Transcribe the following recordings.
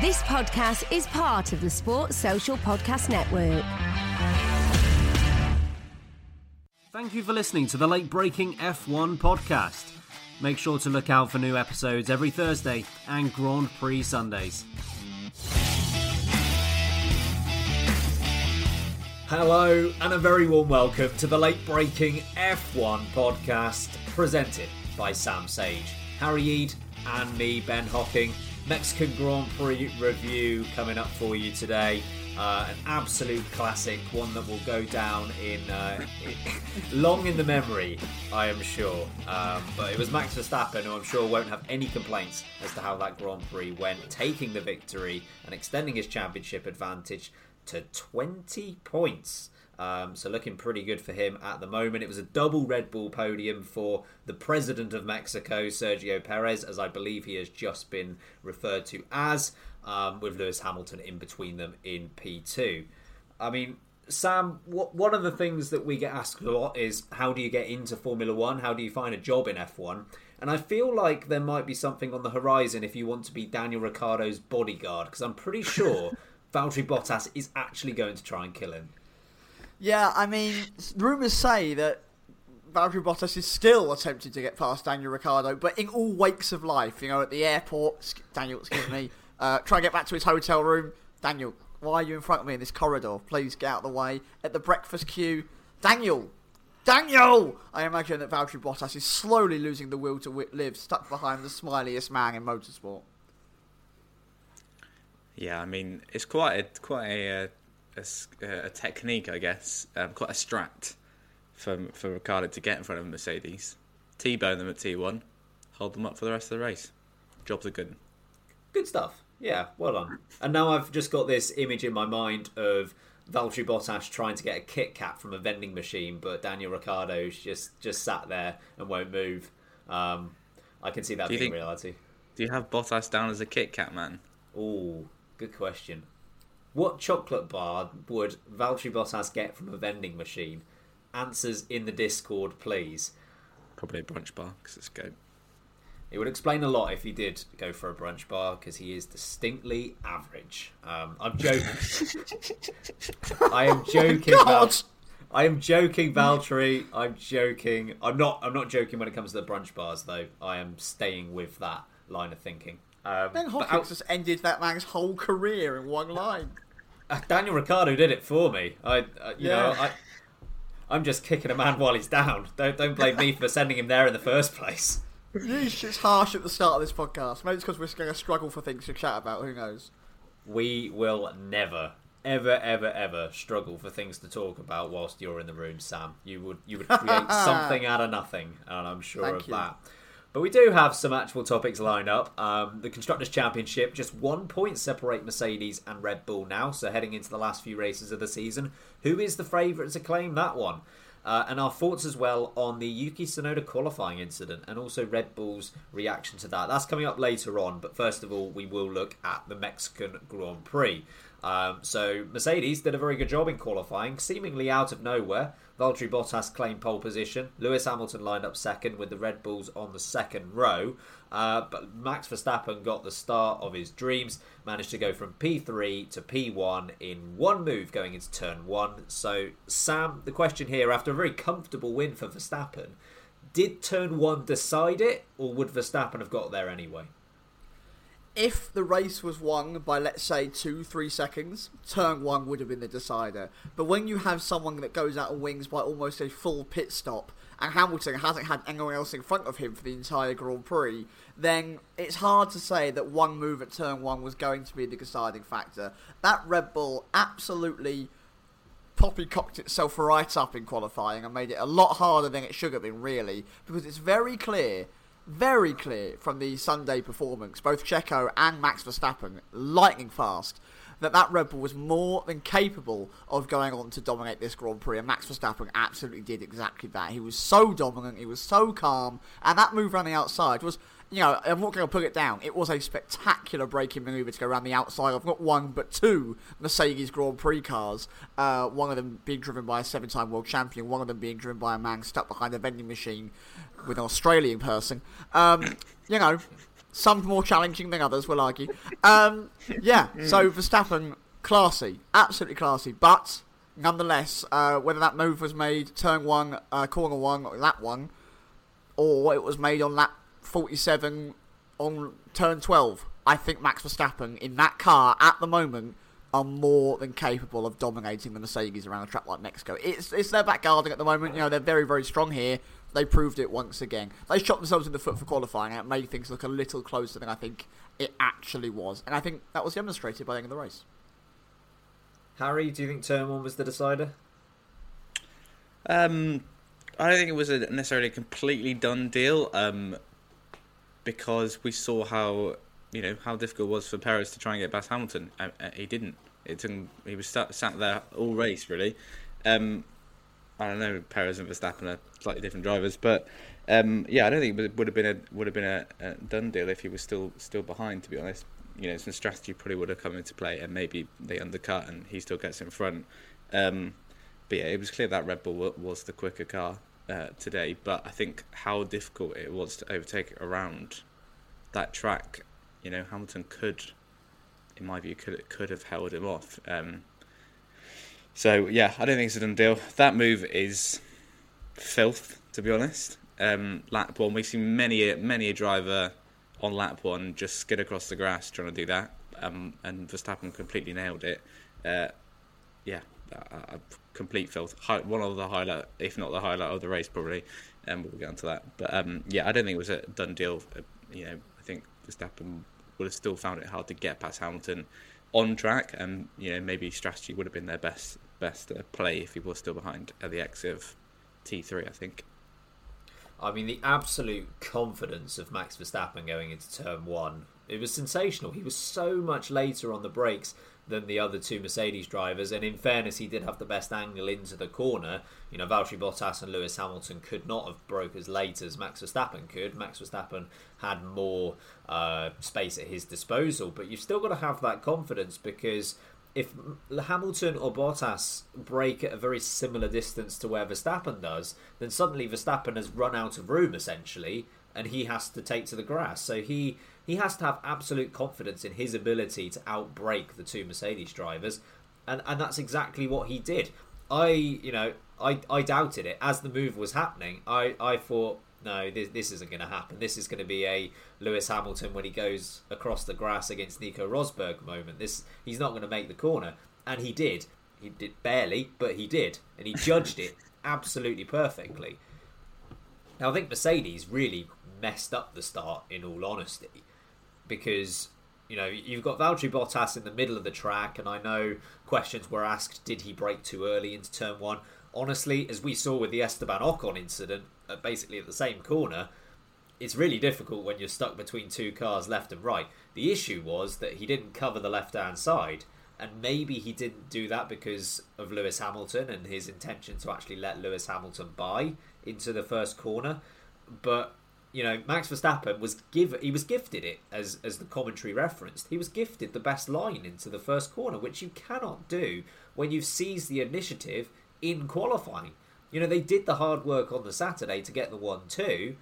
This podcast is part of the Sports Social Podcast Network. Thank you for listening to the late braking F1 podcast. Make sure to look out for new episodes every Thursday and Grand Prix Sundays. Hello, and a very warm welcome to the late braking F1 podcast presented by Sam Sage, Harry Eid, and me, Ben Hocking. Mexican Grand Prix review coming up for you today. Uh, an absolute classic, one that will go down in uh, long in the memory, I am sure. Um, but it was Max Verstappen, who I'm sure won't have any complaints as to how that Grand Prix went, taking the victory and extending his championship advantage to 20 points. Um, so looking pretty good for him at the moment. It was a double Red Bull podium for the president of Mexico, Sergio Perez, as I believe he has just been referred to as, um, with Lewis Hamilton in between them in P2. I mean, Sam, what, one of the things that we get asked a lot is how do you get into Formula One? How do you find a job in F1? And I feel like there might be something on the horizon if you want to be Daniel Ricciardo's bodyguard, because I'm pretty sure Valtteri Bottas is actually going to try and kill him. Yeah, I mean, rumours say that Valtteri Bottas is still attempting to get past Daniel Ricciardo, but in all wakes of life, you know, at the airport, Daniel, excuse me, uh, try and get back to his hotel room. Daniel, why are you in front of me in this corridor? Please get out of the way. At the breakfast queue, Daniel, Daniel! I imagine that Valtteri Bottas is slowly losing the will to live, stuck behind the smiliest man in motorsport. Yeah, I mean, it's quite a quite a a, a technique, I guess, um, quite a strat for for Ricciardo to get in front of a Mercedes, T-bone them at T1, hold them up for the rest of the race. Jobs are good. Good stuff. Yeah, well done. And now I've just got this image in my mind of Valtteri Bottas trying to get a Kit Kat from a vending machine, but Daniel Ricciardo's just just sat there and won't move. Um, I can see that being think, reality. Do you have Bottas down as a Kit Kat man? Oh, good question. What chocolate bar would Valtteri Bottas get from a vending machine? Answers in the Discord, please. Probably a brunch bar, because it's go. It would explain a lot if he did go for a brunch bar, because he is distinctly average. Um, I'm joking. I am joking. Oh Val- I am joking, Valtteri. I'm joking. I'm not. I'm not joking when it comes to the brunch bars, though. I am staying with that line of thinking. Um, ben Hawkins just ended that man's whole career in one line. Uh, Daniel Ricciardo did it for me. I, uh, you yeah. know, I, I'm just kicking a man while he's down. Don't don't blame me for sending him there in the first place. It's harsh at the start of this podcast. Maybe it's because we're going to struggle for things to chat about. Who knows? We will never, ever, ever, ever struggle for things to talk about whilst you're in the room, Sam. You would you would create something out of nothing, and I'm sure Thank of you. that. But we do have some actual topics lined up. Um, the Constructors' Championship, just one point separate Mercedes and Red Bull now. So heading into the last few races of the season, who is the favourite to claim that one? Uh, and our thoughts as well on the Yuki Tsunoda qualifying incident and also Red Bull's reaction to that. That's coming up later on, but first of all, we will look at the Mexican Grand Prix. Um, so Mercedes did a very good job in qualifying, seemingly out of nowhere. Valtteri Bottas claimed pole position. Lewis Hamilton lined up second with the Red Bulls on the second row. Uh, but Max Verstappen got the start of his dreams, managed to go from P3 to P1 in one move going into turn one. So, Sam, the question here after a very comfortable win for Verstappen, did turn one decide it, or would Verstappen have got there anyway? If the race was won by let's say two, three seconds, turn one would have been the decider. But when you have someone that goes out of wings by almost a full pit stop, and Hamilton hasn't had anyone else in front of him for the entire Grand Prix, then it's hard to say that one move at turn one was going to be the deciding factor. That Red Bull absolutely poppycocked itself right up in qualifying and made it a lot harder than it should have been, really, because it's very clear very clear from the Sunday performance, both Checo and Max Verstappen, lightning fast, that that Red Bull was more than capable of going on to dominate this Grand Prix, and Max Verstappen absolutely did exactly that. He was so dominant, he was so calm, and that move the outside was you know, I'm not going to put it down. It was a spectacular braking manoeuvre to go around the outside of not one but two Mercedes Grand Prix cars. Uh, one of them being driven by a seven-time world champion, one of them being driven by a man stuck behind a vending machine with an Australian person. Um, you know, some more challenging than others, we'll argue. Um, yeah, so Verstappen, classy, absolutely classy, but nonetheless, uh, whether that move was made turn one, uh, corner one, or that one, or it was made on lap 47 on turn 12. I think Max Verstappen in that car at the moment are more than capable of dominating the Mercedes around a track like Mexico. It's it's their back guarding at the moment. You know they're very very strong here. They proved it once again. They shot themselves in the foot for qualifying, and it made things look a little closer than I think it actually was. And I think that was demonstrated by the end of the race. Harry, do you think turn one was the decider? Um, I don't think it was a necessarily a completely done deal. Um, because we saw how you know how difficult it was for Perez to try and get past Hamilton. Uh, uh, he didn't. It took him, he was sat, sat there all race really. Um, I don't know Perez and Verstappen are slightly different drivers, but um, yeah, I don't think it would have been a would have been a, a, done deal if he was still still behind. To be honest, you know, some strategy probably would have come into play, and maybe they undercut and he still gets in front. Um, but yeah, it was clear that Red Bull was the quicker car uh, today, but I think how difficult it was to overtake around that track. You know, Hamilton could, in my view, could could have held him off. Um, so yeah, I don't think it's a done deal. That move is filth, to be honest. Um, lap one, we've seen many many a driver on lap one just skid across the grass trying to do that, um, and Verstappen completely nailed it. Uh, yeah, I complete filth. One of the highlight, if not the highlight of the race, probably. And um, we'll get onto that. But um, yeah, I don't think it was a done deal. Uh, you know, I think Verstappen would have still found it hard to get past Hamilton on track, and you know maybe strategy would have been their best best uh, play if he was still behind at the exit of T3. I think. I mean, the absolute confidence of Max Verstappen going into turn one, it was sensational. He was so much later on the brakes than the other two Mercedes drivers. And in fairness, he did have the best angle into the corner. You know, Valtteri Bottas and Lewis Hamilton could not have broke as late as Max Verstappen could. Max Verstappen had more uh, space at his disposal, but you've still got to have that confidence because if Hamilton or Bottas brake at a very similar distance to where Verstappen does, then suddenly Verstappen has run out of room essentially, and he has to take to the grass. So he he has to have absolute confidence in his ability to outbrake the two Mercedes drivers, and and that's exactly what he did. I you know I I doubted it as the move was happening. I I thought no this this isn't going to happen. This is going to be a Lewis Hamilton when he goes across the grass against Nico Rosberg moment. This he's not going to make the corner, and he did. He did barely, but he did, and he judged it absolutely perfectly. Now I think Mercedes really messed up the start. In all honesty, because you know you've got Valtteri Bottas in the middle of the track, and I know questions were asked: Did he brake too early into turn one? Honestly, as we saw with the Esteban Ocon incident, uh, basically at the same corner, it's really difficult when you're stuck between two cars left and right. The issue was that he didn't cover the left hand side, and maybe he didn't do that because of Lewis Hamilton and his intention to actually let Lewis Hamilton by into the first corner. But you know, Max Verstappen was give he was gifted it as as the commentary referenced. He was gifted the best line into the first corner, which you cannot do when you've seized the initiative in qualifying. You know, they did the hard work on the Saturday to get the one two,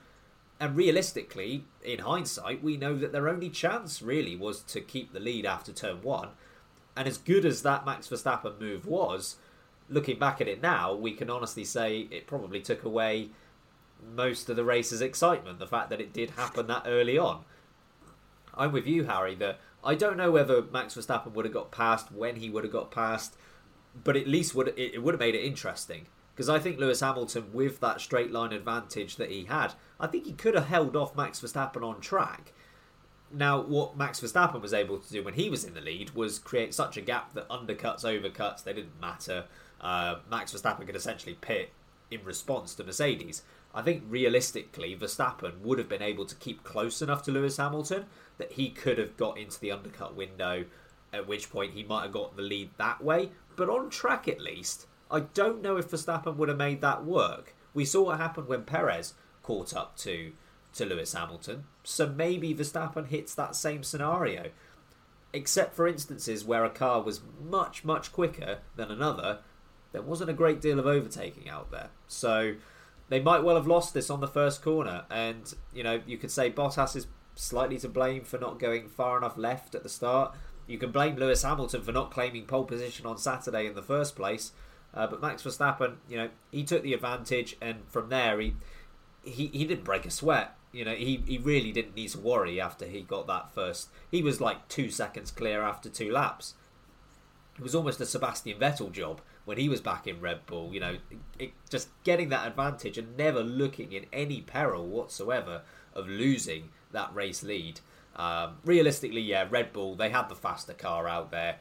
and realistically, in hindsight, we know that their only chance really was to keep the lead after turn one. And as good as that Max Verstappen move was, looking back at it now, we can honestly say it probably took away most of the race's excitement. The fact that it did happen that early on. I'm with you, Harry. That I don't know whether Max Verstappen would have got past when he would have got past, but at least would it, it would have made it interesting. Because I think Lewis Hamilton, with that straight line advantage that he had, I think he could have held off Max Verstappen on track. Now, what Max Verstappen was able to do when he was in the lead was create such a gap that undercuts, overcuts, they didn't matter. Uh, Max Verstappen could essentially pit in response to Mercedes. I think realistically, Verstappen would have been able to keep close enough to Lewis Hamilton that he could have got into the undercut window, at which point he might have got the lead that way. But on track, at least, I don't know if Verstappen would have made that work. We saw what happened when Perez caught up to to Lewis Hamilton, so maybe Verstappen hits that same scenario. Except for instances where a car was much, much quicker than another, there wasn't a great deal of overtaking out there. So they might well have lost this on the first corner. And, you know, you could say Bottas is slightly to blame for not going far enough left at the start. You can blame Lewis Hamilton for not claiming pole position on Saturday in the first place. Uh, but Max Verstappen, you know, he took the advantage, and from there, he he, he didn't break a sweat. You know, he, he really didn't need to worry after he got that first. He was like two seconds clear after two laps. It was almost a Sebastian Vettel job when he was back in Red Bull. You know, it, just getting that advantage and never looking in any peril whatsoever of losing that race lead. Um, realistically, yeah, Red Bull they had the faster car out there.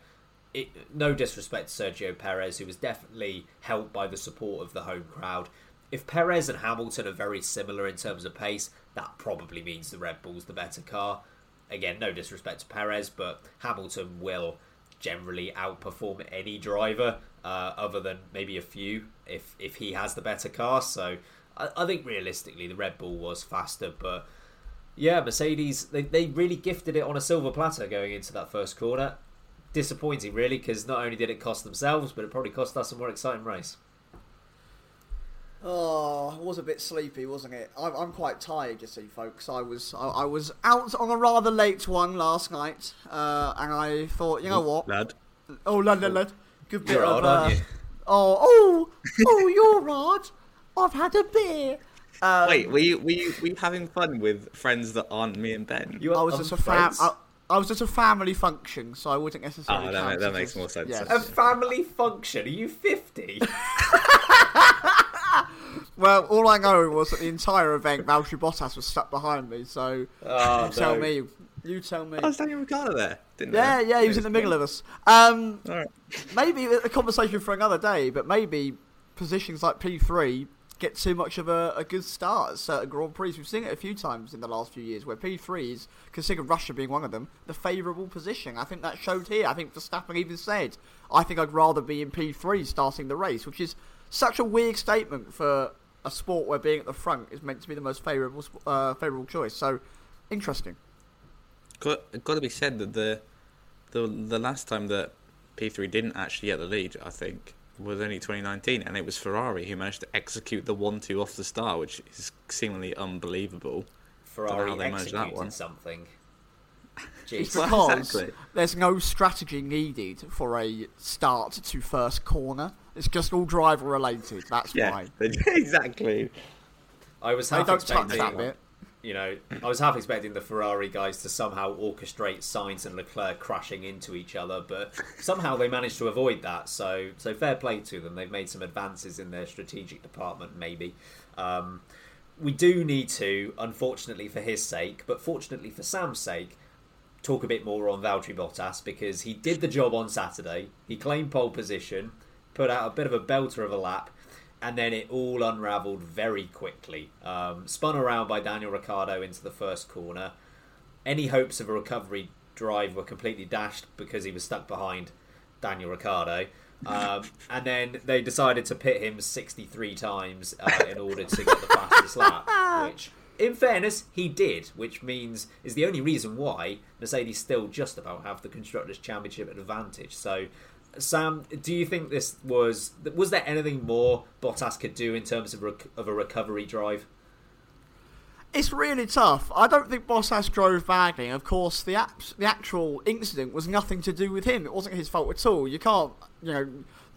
It, no disrespect to Sergio Perez, who was definitely helped by the support of the home crowd. If Perez and Hamilton are very similar in terms of pace, that probably means the Red Bull's the better car. Again, no disrespect to Perez, but Hamilton will generally outperform any driver uh, other than maybe a few if if he has the better car. So I, I, think realistically the Red Bull was faster, but yeah, Mercedes they they really gifted it on a silver platter going into that first corner. Disappointing, really, because not only did it cost themselves, but it probably cost us a more exciting race. Oh, it was a bit sleepy, wasn't it? I'm, I'm quite tired, you see, folks. I was I, I was out on a rather late one last night, uh, and I thought, you know what, lad? Oh, lad, lad, lad. Good bit you're of. Odd, uh, you? Oh, oh, oh, you're odd. I've had a beer. Um, Wait, were you, were you were you having fun with friends that aren't me and Ben? You I was just a fam. I, I was just a family function, so I wouldn't necessarily. Oh, that ma- that makes more sense. yes. A family function? Are you fifty? Well, all I know was that the entire event, Valtteri Bottas was stuck behind me. So Oh, you tell no. me, you tell me. Oh, was Daniel Ricciardo there? Didn't Yeah, know. yeah, he was in the middle of us. Um, All right. maybe a conversation for another day, but maybe positions like P3 get too much of a, a good start at certain Grand Prix. We've seen it a few times in the last few years where P3 is, considered Russia being one of them, the favourable position. I think that showed here. I think Verstappen even said, I think I'd rather be in P3 starting the race, which is such a weird statement for a sport where being at the front is meant to be the most favourable uh, favourable choice. So, interesting. Got, got to be said that the the the last time that P3 didn't actually get the lead, I think, was only 2019, and it was Ferrari who managed to execute the one-two off the start, which is seemingly unbelievable. Ferrari how they managed that one. something. It's Jeez. Because exactly. there's no strategy needed for a start to first corner. It's just all driver related. That's Yeah, why. exactly. I was They half don't touch expecting, that bit. You know, I was half expecting the Ferrari guys to somehow orchestrate Sainz and Leclerc crashing into each other, but somehow they managed to avoid that. So, so fair play to them. They've made some advances in their strategic department, maybe. Um, we do need to, unfortunately for his sake, but fortunately for Sam's sake, talk a bit more on Valtteri Bottas because he did the job on Saturday. He claimed pole position, put out a bit of a belter of a lap, and then it all unravelled very quickly. Um, spun around by Daniel Ricciardo into the first corner. Any hopes of a recovery drive were completely dashed because he was stuck behind Daniel Ricciardo. Um, and then they decided to pit him 63 times uh, in order to get the fastest lap, which in fairness, he did, which means is the only reason why Mercedes still just about have the constructors' championship advantage. So, Sam, do you think this was was there anything more Bottas could do in terms of rec- of a recovery drive? It's really tough. I don't think Bottas drove badly. Of course, the apps, the actual incident was nothing to do with him. It wasn't his fault at all. You can't, you know,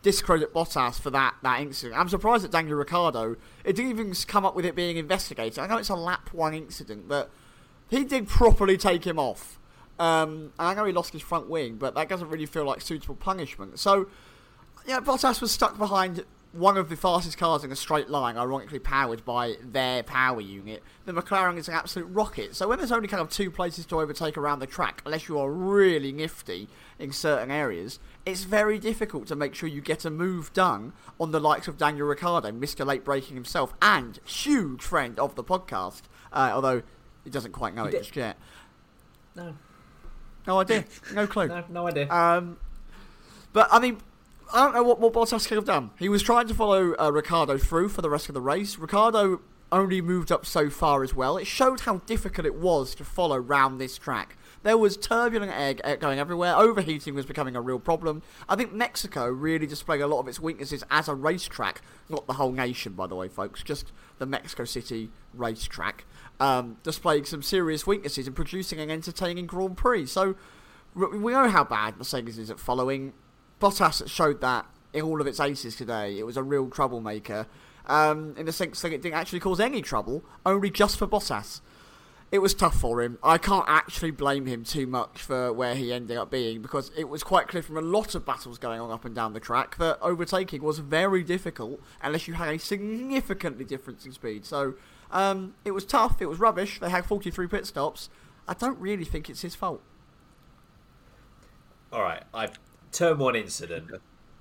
discredit Bottas for that, that incident. I'm surprised that Daniel Ricciardo, it didn't even come up with it being investigated. I know it's a lap one incident, but he did properly take him off. Um, I know he lost his front wing, but that doesn't really feel like suitable punishment. So, yeah, Bottas was stuck behind one of the fastest cars in a straight line, ironically powered by their power unit. The McLaren is an absolute rocket. So when there's only kind of two places to overtake around the track, unless you are really nifty in certain areas, it's very difficult to make sure you get a move done on the likes of Daniel Ricciardo, Mr. Late Braking himself, and huge friend of the podcast, uh, although he doesn't quite know He it did- just yet. No, No idea. No clue. no, no idea. Um, but I mean, I don't know what more Bottas could have done. He was trying to follow uh, Ricciardo through for the rest of the race. Ricciardo only moved up so far as well. It showed how difficult it was to follow round this track. There was turbulent air air going everywhere. Overheating was becoming a real problem. I think Mexico really displayed a lot of its weaknesses as a racetrack. Not the whole nation, by the way, folks. Just the Mexico City racetrack. Um, displaying some serious weaknesses and producing an entertaining Grand Prix. So we know how bad Mercedes is at following. Bottas showed that in all of its aces today. It was a real troublemaker. Um, in the sense that it didn't actually cause any trouble, only just for Bottas. It was tough for him. I can't actually blame him too much for where he ended up being because it was quite clear from a lot of battles going on up and down the track that overtaking was very difficult unless you had a significantly difference in speed. So um, it was tough. It was rubbish. They had 43 pit stops. I don't really think it's his fault. All right, I term one incident.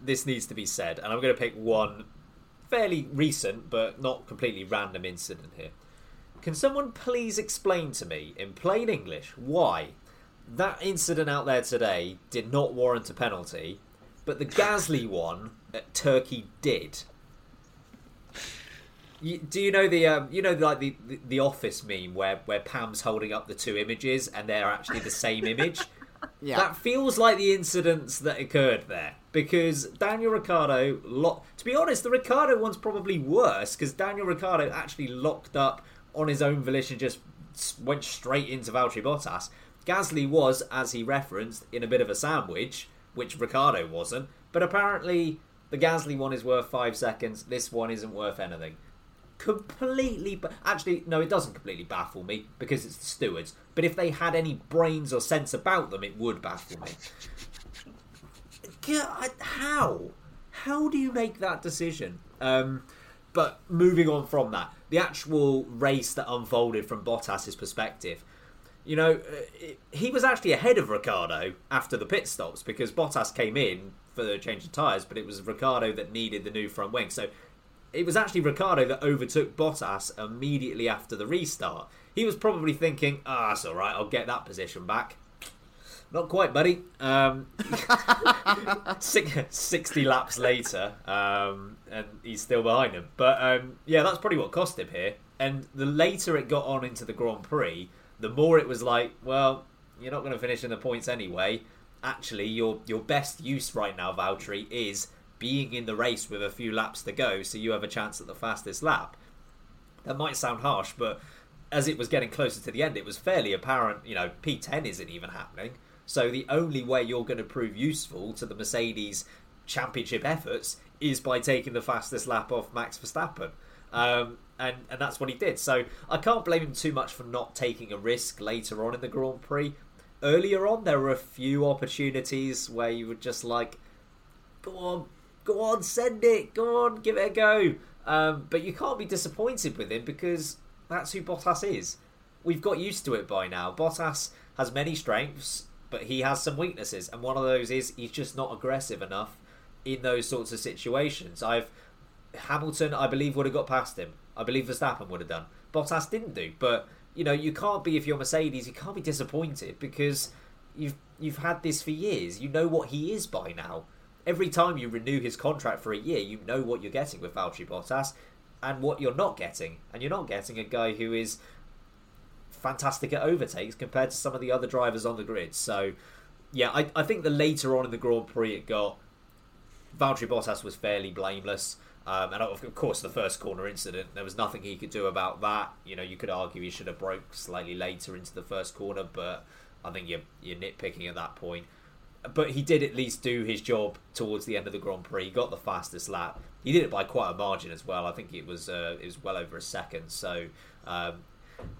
This needs to be said, and I'm going to pick one fairly recent but not completely random incident here. Can someone please explain to me in plain English why that incident out there today did not warrant a penalty, but the Gasly one at Turkey did? You, do you know the um, you know like the, the the office meme where where Pam's holding up the two images and they're actually the same image? Yeah. That feels like the incidents that occurred there because Daniel Ricciardo, lo- to be honest, the Ricciardo one's probably worse because Daniel Ricciardo actually locked up on his own volition, just went straight into Valtteri Bottas. Gasly was, as he referenced, in a bit of a sandwich, which Ricciardo wasn't. But apparently, the Gasly one is worth five seconds. This one isn't worth anything completely ba- actually no it doesn't completely baffle me because it's the stewards but if they had any brains or sense about them it would baffle me. How? How do you make that decision? Um but moving on from that the actual race that unfolded from Bottas's perspective you know, uh, he was actually ahead of Ricciardo after the pit stops because Bottas came in for the change of tyres, but it was Ricciardo that needed the new front wing. So it was actually Ricciardo that overtook Bottas immediately after the restart. He was probably thinking, ah, that's all right, I'll get that position back. Not quite, buddy. Um, six- 60 laps later, um, and he's still behind him. But um, yeah, that's probably what cost him here. And the later it got on into the Grand Prix, the more it was like, well, you're not going to finish in the points anyway. Actually, your your best use right now, Valtteri, is being in the race with a few laps to go, so you have a chance at the fastest lap. That might sound harsh, but as it was getting closer to the end, it was fairly apparent, you know, P10 isn't even happening. So the only way you're going to prove useful to the Mercedes championship efforts is by taking the fastest lap off Max Verstappen. Um, and, and that's what he did. So I can't blame him too much for not taking a risk later on in the Grand Prix. Earlier on, there were a few opportunities where you were just like, go on, go on, send it, go on, give it a go. Um, but you can't be disappointed with him because that's who Bottas is. We've got used to it by now. Bottas has many strengths, but he has some weaknesses, and one of those is he's just not aggressive enough in those sorts of situations. I've Hamilton, I believe, would have got past him. I believe Verstappen would have done. Bottas didn't do, but you know you can't be if you're Mercedes, you can't be disappointed because you've you've had this for years. You know what he is by now. Every time you renew his contract for a year, you know what you're getting with Valtteri Bottas and what you're not getting, and you're not getting a guy who is fantastic at overtakes compared to some of the other drivers on the grid. So, yeah, I, I think the later on in the Grand Prix it got, Valtteri Bottas was fairly blameless. Um, and of course, the first corner incident, there was nothing he could do about that. You know, you could argue he should have broke slightly later into the first corner, but I think you're, you're nitpicking at that point. But he did at least do his job towards the end of the Grand Prix. He got the fastest lap. He did it by quite a margin as well. I think it was uh, it was well over a second. So, um,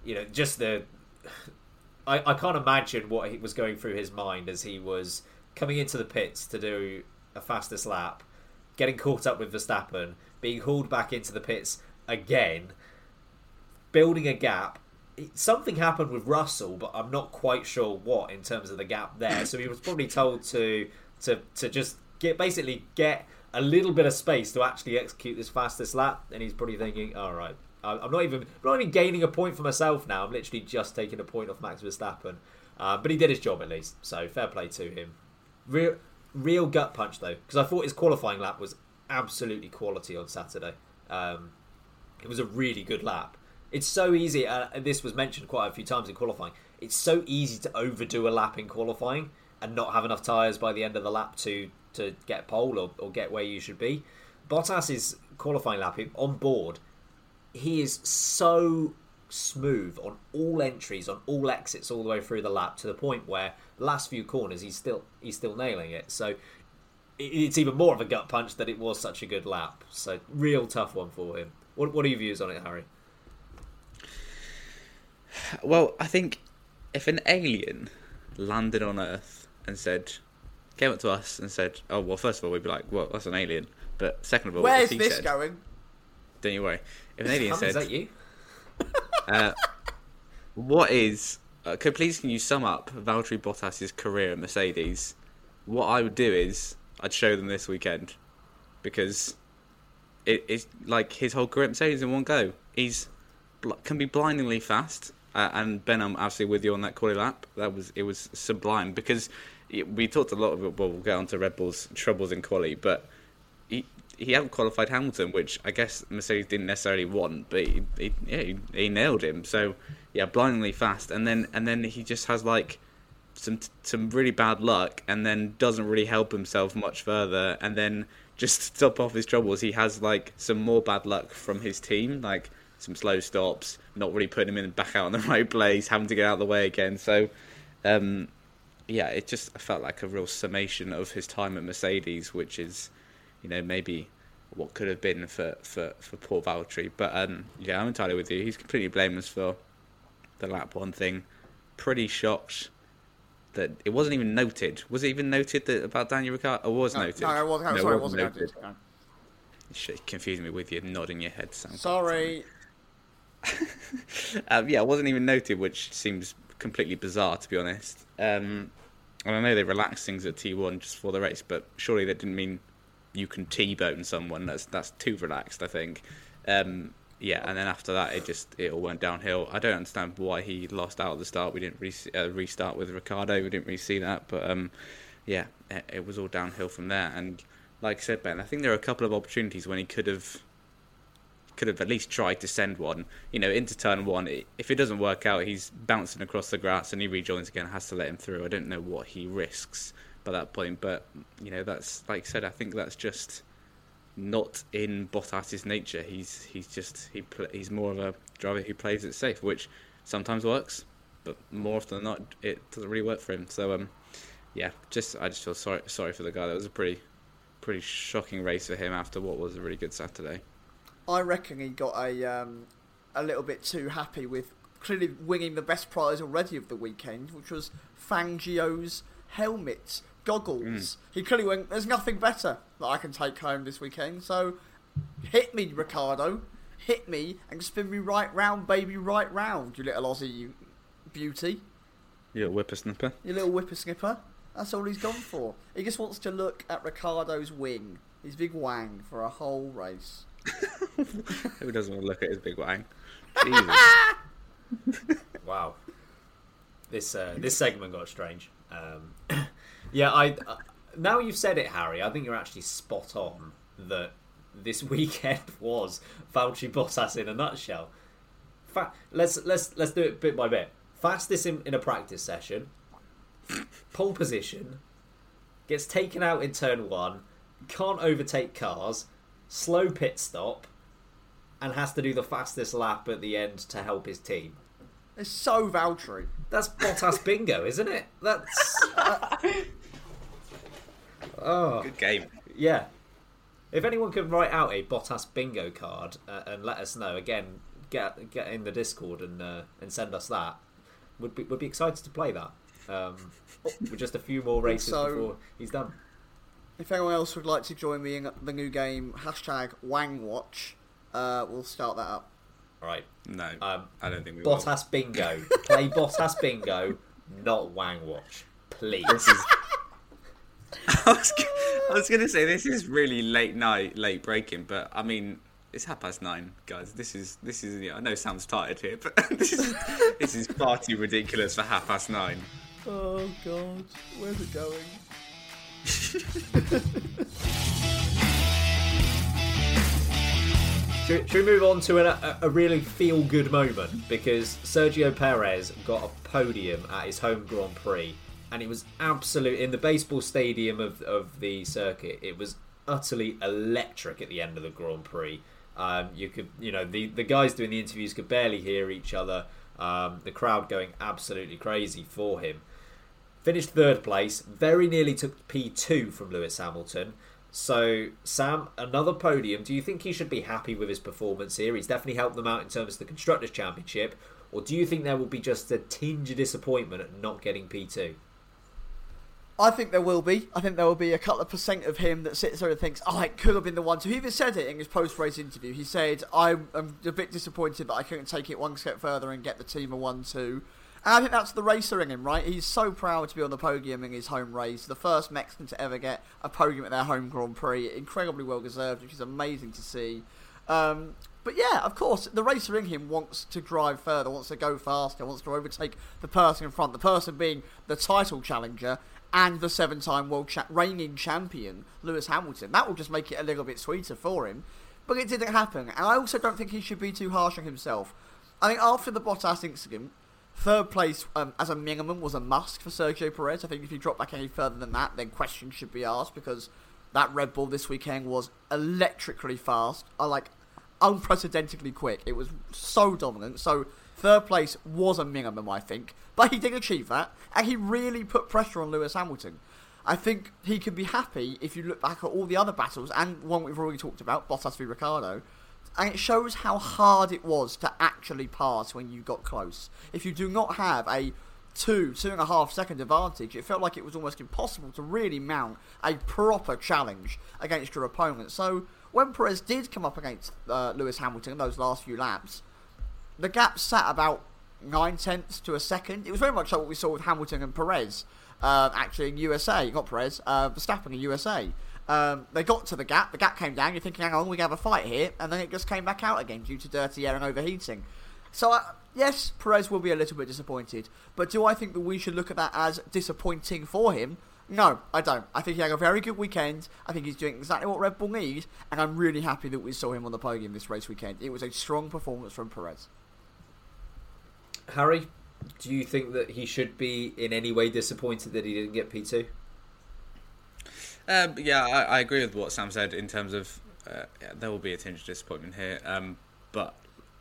you know, just the I, I can't imagine what he was going through his mind as he was coming into the pits to do a fastest lap getting caught up with Verstappen, being hauled back into the pits again, building a gap. Something happened with Russell, but I'm not quite sure what in terms of the gap there. So he was probably told to to to just get basically get a little bit of space to actually execute this fastest lap, and he's probably thinking, "All right, I'm not even I'm not even gaining a point for myself now. I'm literally just taking a point off Max Verstappen." Uh, but he did his job at least, so fair play to him. Real real gut punch though, because I thought his qualifying lap was absolutely quality on Saturday. Um, it was a really good lap. It's so easy, uh, this was mentioned quite a few times in qualifying. It's so easy to overdo a lap in qualifying and not have enough tyres by the end of the lap to to get pole or, or get where you should be. Bottas's qualifying lap on board, he is so smooth on all entries, on all exits, all the way through the lap to the point where last few corners he's still he's still nailing it. So it's even more of a gut punch that it was such a good lap. So real tough one for him. What what are your views on it, Harry? Well, I think if an alien landed on Earth and said, came up to us and said, "Oh, well, first of all, we'd be like, well, that's an alien." But second of all, where's this said, going? Don't you worry. If an alien said, "Is that you?" uh, what is? Uh, could please can you sum up Valtteri Bottas's career at Mercedes? What I would do is I'd show them this weekend because it, it's like his whole career at Mercedes in one go. He's can be blindingly fast, uh, and Ben, I'm absolutely with you on that quality lap. That was it was sublime because we talked a lot it. Well, we'll get on to Red Bull's troubles in quality, but he he hadn't qualified Hamilton, which I guess Mercedes didn't necessarily want, but he, he yeah he, he, nailed him. So yeah, blindingly fast, and then and then he just has like some some really bad luck, and then doesn't really help himself much further, and then just to top off his troubles, he has like some more bad luck from his team, like some slow stops, not really putting him in back out in the right place, having to get out of the way again. So. Um, yeah, it just felt like a real summation of his time at Mercedes, which is you know, maybe what could have been for, for, for poor Valtteri. But um, yeah, I'm entirely with you. He's completely blameless for the lap one thing. Pretty shocked that it wasn't even noted. Was it even noted that about Daniel Ricciardo? Or was no, noted? No, it wasn't. No, sorry, it wasn't noted. noted. No. Shit, confusing me with you nodding your head. Sam. Sorry. um, yeah, it wasn't even noted, which seems completely bizarre to be honest. Um, and I know they relaxed things at T1 just for the race, but surely that didn't mean you can T-bone someone. That's that's too relaxed, I think. Um, yeah, and then after that, it just it all went downhill. I don't understand why he lost out at the start. We didn't re- uh, restart with Ricciardo. We didn't really see that, but um, yeah, it, it, was all downhill from there. And like I said, Ben, I think there are a couple of opportunities when he could have could have at least tried to send one. You know, into turn one. If it doesn't work out, he's bouncing across the grass and he rejoins again. Has to let him through. I don't know what he risks by that point. But you know, that's like I said. I think that's just not in Bottas's nature. He's he's just he he's more of a driver who plays it safe, which sometimes works, but more often than not, it doesn't really work for him. So um, yeah, just I just feel sorry sorry for the guy. That was a pretty pretty shocking race for him after what was a really good Saturday. I reckon he got a um, a little bit too happy with clearly winning the best prize already of the weekend, which was Fangio's helmet goggles. Mm. He clearly went, there's nothing better that I can take home this weekend, so hit me, Ricciardo, Hit me and spin me right round, baby, right round, you little Aussie you beauty. You little whippersnipper. You little whippersnipper. That's all he's gone for. He just wants to look at Ricciardo's wing, his big wang, for a whole race. Who doesn't want to look at his big wang? wow. This uh, this segment got strange. Um, yeah, I. Uh, now you've said it, Harry. I think you're actually spot on that this weekend was Valtteri Bottas in a nutshell. Fa- let's let's let's do it bit by bit. Fastest in, in a practice session, pole position, gets taken out in turn one, can't overtake cars, slow pit stop, and has to do the fastest lap at the end to help his team. It's so Valtteri. That's Bottas bingo, isn't it? That's oh Good game. yeah. If anyone can write out a Bottas bingo card uh, and let us know, again, get get in the Discord and uh, and send us that. Would be would be excited to play that. Um, with just a few more races So- before he's done. If anyone else would like to join me in the new game, hashtag WangWatch, uh, we'll start that up. Right. No, Um, I don't think we will. Bottas bingo. Play Bottas bingo, not Wang Watch, please. I was, g- I was gonna say this is really late night, late braking, but I mean it's half past nine, guys. This is this is. Yeah, I know Sam's tired here, but this is this is far too ridiculous for half past nine. Oh God, where's it going? Should, should we move on to a, a really feel good moment? Because Sergio Perez got a podium at his home Grand Prix, and it was absolute in the baseball stadium of, of the circuit. It was utterly electric at the end of the Grand Prix. Um, you could, you know, the, the guys doing the interviews could barely hear each other. Um, the crowd going absolutely crazy for him. Finished third place, very nearly took P2 from Lewis Hamilton. So, Sam, another podium. Do you think he should be happy with his performance here? He's definitely helped them out in terms of the Constructors' Championship. Or do you think there will be just a tinge of disappointment at not getting P2? I think there will be. I think there will be a couple of percent of him that sits there and thinks, "Oh, could have been the one." So he even said it in his post-race interview. He said, "I'm, I'm a bit disappointed that I couldn't take it one step further and get the team a one-two." I think that's the racer in him, right? He's so proud to be on the podium in his home race, the first Mexican to ever get a podium at their home Grand Prix. Incredibly well deserved, which is amazing to see. Um, but yeah, of course, the racer in him wants to drive further, wants to go faster, wants to overtake the person in front. The person being the title challenger and the seven-time world cha- reigning champion, Lewis Hamilton. That will just make it a little bit sweeter for him. But it didn't happen, and I also don't think he should be too harsh on himself. I think after the Bottas incident, third place um, as a minimum was a must for Sergio Perez. I think if you drop back any further than that, then questions should be asked because that Red Bull this weekend was electrically fast. I like unprecedentedly quick. It was so dominant. So third place was a minimum, I think, but he did achieve that, and he really put pressure on Lewis Hamilton. I think he can be happy if you look back at all the other battles and one we've already talked about, Bottas v Ricciardo, and it shows how hard it was to actually pass when you got close. If you do not have a two, two and a half second advantage, it felt like it was almost impossible to really mount a proper challenge against your opponent. So when Perez did come up against uh, Lewis Hamilton in those last few laps, the gap sat about nine tenths to a second. It was very much like what we saw with Hamilton and Perez, uh, actually in USA, not Perez, uh, Verstappen in USA. Um, they got to the gap, the gap came down, you're thinking, hang on, we have a fight here, and then it just came back out again due to dirty air and overheating. So, uh, yes, Perez will be a little bit disappointed, but do I think that we should look at that as disappointing for him? No, I don't. I think he had a very good weekend. I think he's doing exactly what Red Bull need, and I'm really happy that we saw him on the podium this race weekend. It was a strong performance from Perez. Harry, do you think that he should be in any way disappointed that he didn't get P2? Um, yeah, I, I agree with what Sam said in terms of uh, yeah, there will be a tinge of disappointment here. Um, but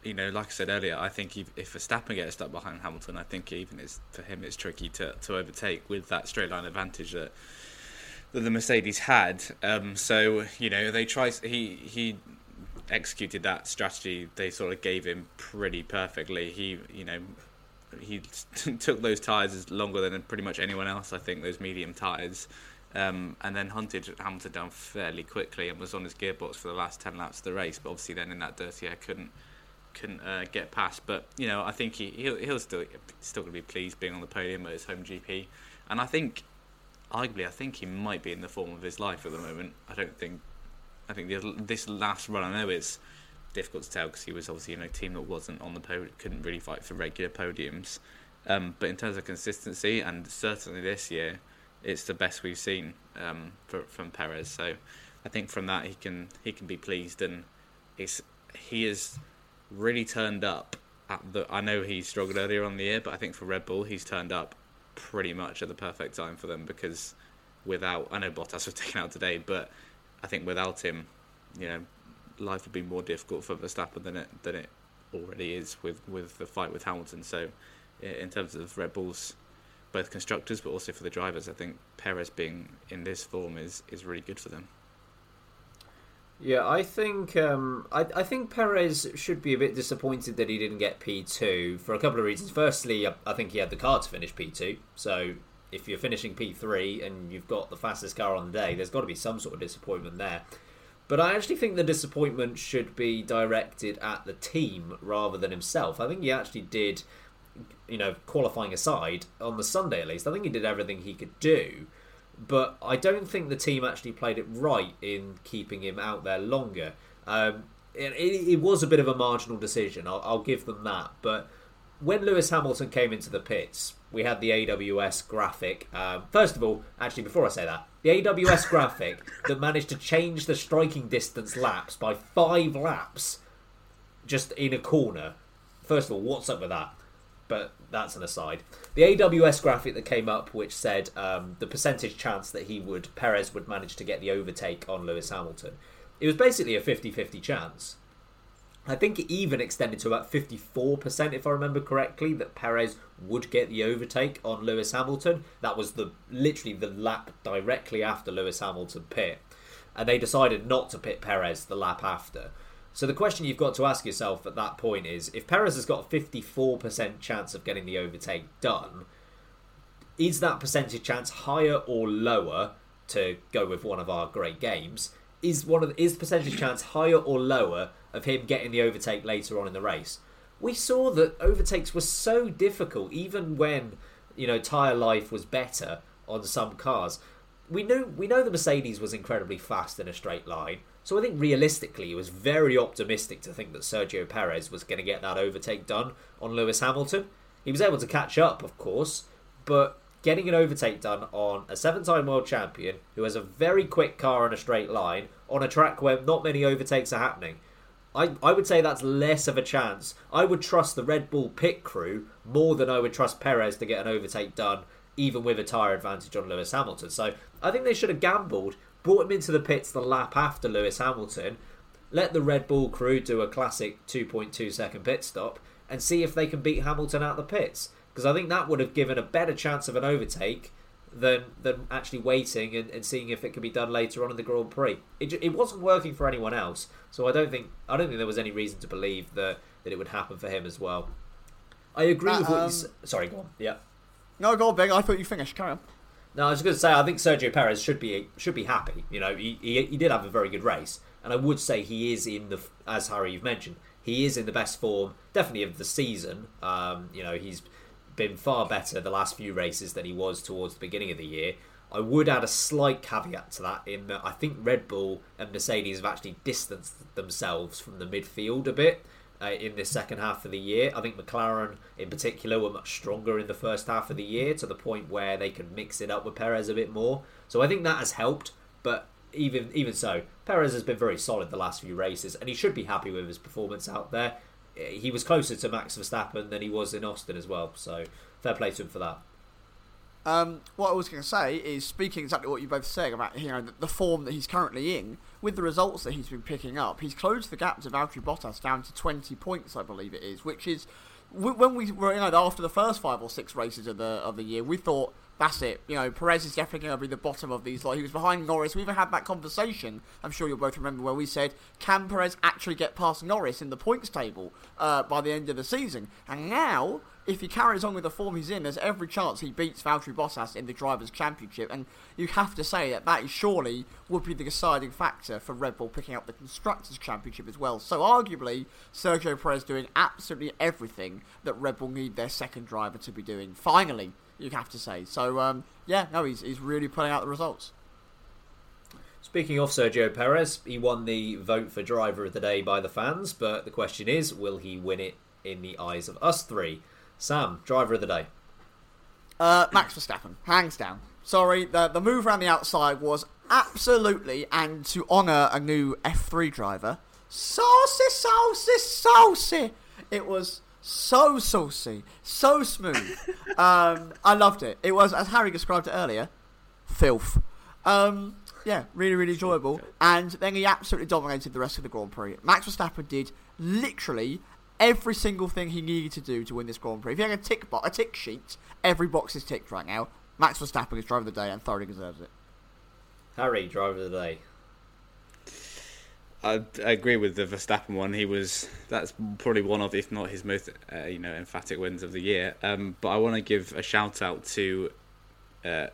you know, like I said earlier, I think if, if Verstappen gets stuck behind Hamilton, I think even it's, for him it's tricky to, to overtake with that straight line advantage that that the Mercedes had. Um, so you know, they try he he executed that strategy. They sort of gave him pretty perfectly. He you know he took those tyres as longer than pretty much anyone else. I think those medium tyres. Um, and then hunted Hamilton down fairly quickly and was on his gearbox for the last ten laps of the race. But obviously, then in that dirty air, couldn't couldn't uh, get past. But you know, I think he he'll, he'll still still going to be pleased being on the podium at his home GP. And I think, arguably, I think he might be in the form of his life at the moment. I don't think. I think this last run, I know it's difficult to tell because he was obviously in a team that wasn't on the podium, couldn't really fight for regular podiums. Um, but in terms of consistency, and certainly this year, it's the best we've seen um, for, from Perez. So I think from that he can he can be pleased, and it's he has really turned up the, I know he struggled earlier on the year, but I think for Red Bull, he's turned up pretty much at the perfect time for them because without, I know Bottas was taken out today, but I think without him, you know, life would be more difficult for Verstappen than it than it already is with with the fight with Hamilton. So, in terms of Red Bulls, both constructors but also for the drivers, I think Perez being in this form is is really good for them. Yeah, I think um, I, I think Perez should be a bit disappointed that he didn't get P two for a couple of reasons. Firstly, I, I think he had the car to finish P two, so if you're finishing P three and you've got the fastest car on the day, there's got to be some sort of disappointment there. But I actually think the disappointment should be directed at the team rather than himself. I think he actually did, you know, qualifying aside on the Sunday at least. I think he did everything he could do but I don't think the team actually played it right in keeping him out there longer. Um, it, it, it, was a bit of a marginal decision, I'll, I'll, give them that. But when Lewis Hamilton came into the pits, we had the AWS graphic. Um, first of all, actually, before I say that, the AWS graphic that managed to change the striking distance laps by five laps just in a corner. First of all, what's up with that? But that's an aside. The AWS graphic that came up, which said um, the percentage chance that he would Perez would manage to get the overtake on Lewis Hamilton, it was basically a 50-50 chance. I think it even extended to about 54%, if I remember correctly, that Perez would get the overtake on Lewis Hamilton. That was the literally the lap directly after Lewis Hamilton pit, and they decided not to pit Perez the lap after. So the question you've got to ask yourself at that point is if Perez has got a 54% chance of getting the overtake done, is that percentage chance higher or lower to go with one of our great games? Is one of the, is the percentage chance higher or lower of him getting the overtake later on in the race? We saw that overtakes were so difficult even when, you know, tire life was better on some cars. We know we know the Mercedes was incredibly fast in a straight line so I think realistically, it was very optimistic to think that Sergio Perez was going to get that overtake done on Lewis Hamilton. He was able to catch up, of course, but getting an overtake done on a seven-time world champion who has a very quick car in a straight line on a track where not many overtakes are happening. I, I would say that's less of a chance. I would trust the Red Bull pit crew more than I would trust Perez to get an overtake done, even with a tyre advantage on Lewis Hamilton. So I think they should have gambled brought him into the pits the lap after Lewis Hamilton, let the Red Bull crew do a classic 2.2 second pit stop, and see if they can beat Hamilton out the pits. Because I think that would have given a better chance of an overtake than than actually waiting and, and seeing if it could be done later on in the Grand Prix. It, it wasn't working for anyone else, so I don't think I don't think there was any reason to believe that that it would happen for him as well. I agree uh, with what um, you. Sorry, go on. Yeah. No, go on, Big. I thought you finished. Carry on. No, I was going to say I think Sergio Perez should be should be happy. You know, he, he, he did have a very good race, and I would say he is in the as Harry you've mentioned he is in the best form definitely of the season. Um, you know, he's been far better the last few races than he was towards the beginning of the year. I would add a slight caveat to that in that I think Red Bull and Mercedes have actually distanced themselves from the midfield a bit uh, in the second half of the year. I think McLaren, in particular, were much stronger in the first half of the year to the point where they could mix it up with Perez a bit more. So I think that has helped. But even even so, Perez has been very solid the last few races, and he should be happy with his performance out there. He was closer to Max Verstappen than he was in Austin as well. So fair play to him for that. Um, what I was going to say is, speaking exactly what you both said about you know the, form that he's currently in, with the results that he's been picking up, he's closed the gap to Valtteri Bottas down to 20 points, I believe it is, which is when we were you know after the first five or six races of the of the year, we thought that's it. You know, Perez is definitely going to be the bottom of these. Like he was behind Norris. We even had that conversation. I'm sure you'll both remember where we said, "Can Perez actually get past Norris in the points table uh, by the end of the season?" And now if he carries on with the form he's in, there's every chance he beats Valtteri Bottas in the Drivers' Championship. And you have to say that that surely would be the deciding factor for Red Bull picking up the Constructors' Championship as well. So arguably, Sergio Perez doing absolutely everything that Red Bull need their second driver to be doing. Finally, you have to say. So um, yeah, no, he's he's really pulling out the results. Speaking of Sergio Perez, he won the vote for driver of the day by the fans, but the question is, will he win it in the eyes of us three? Sam, driver of the day. Uh, Max Verstappen, hands down. Sorry, the the move around the outside was absolutely, and to honour a new F3 driver, saucy, saucy, saucy. It was so saucy, so smooth. um, I loved it. It was, as Harry described it earlier, filth. Um, yeah, really, really enjoyable. And then he absolutely dominated the rest of the Grand Prix. Max Verstappen did literally every single thing he needed to do to win this Grand Prix. If he had a tick box, a tick sheet, every box is ticked right now. Max Verstappen is driver of the day and thoroughly deserves it. Harry, driver of the day. I, I agree with the Verstappen one. He was that's probably one of, if not his most, uh, you know, emphatic wins of the year. Um, but I want to give a shout out to uh,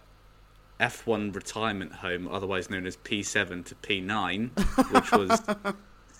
F1 retirement home, otherwise known as P7 to P9, which was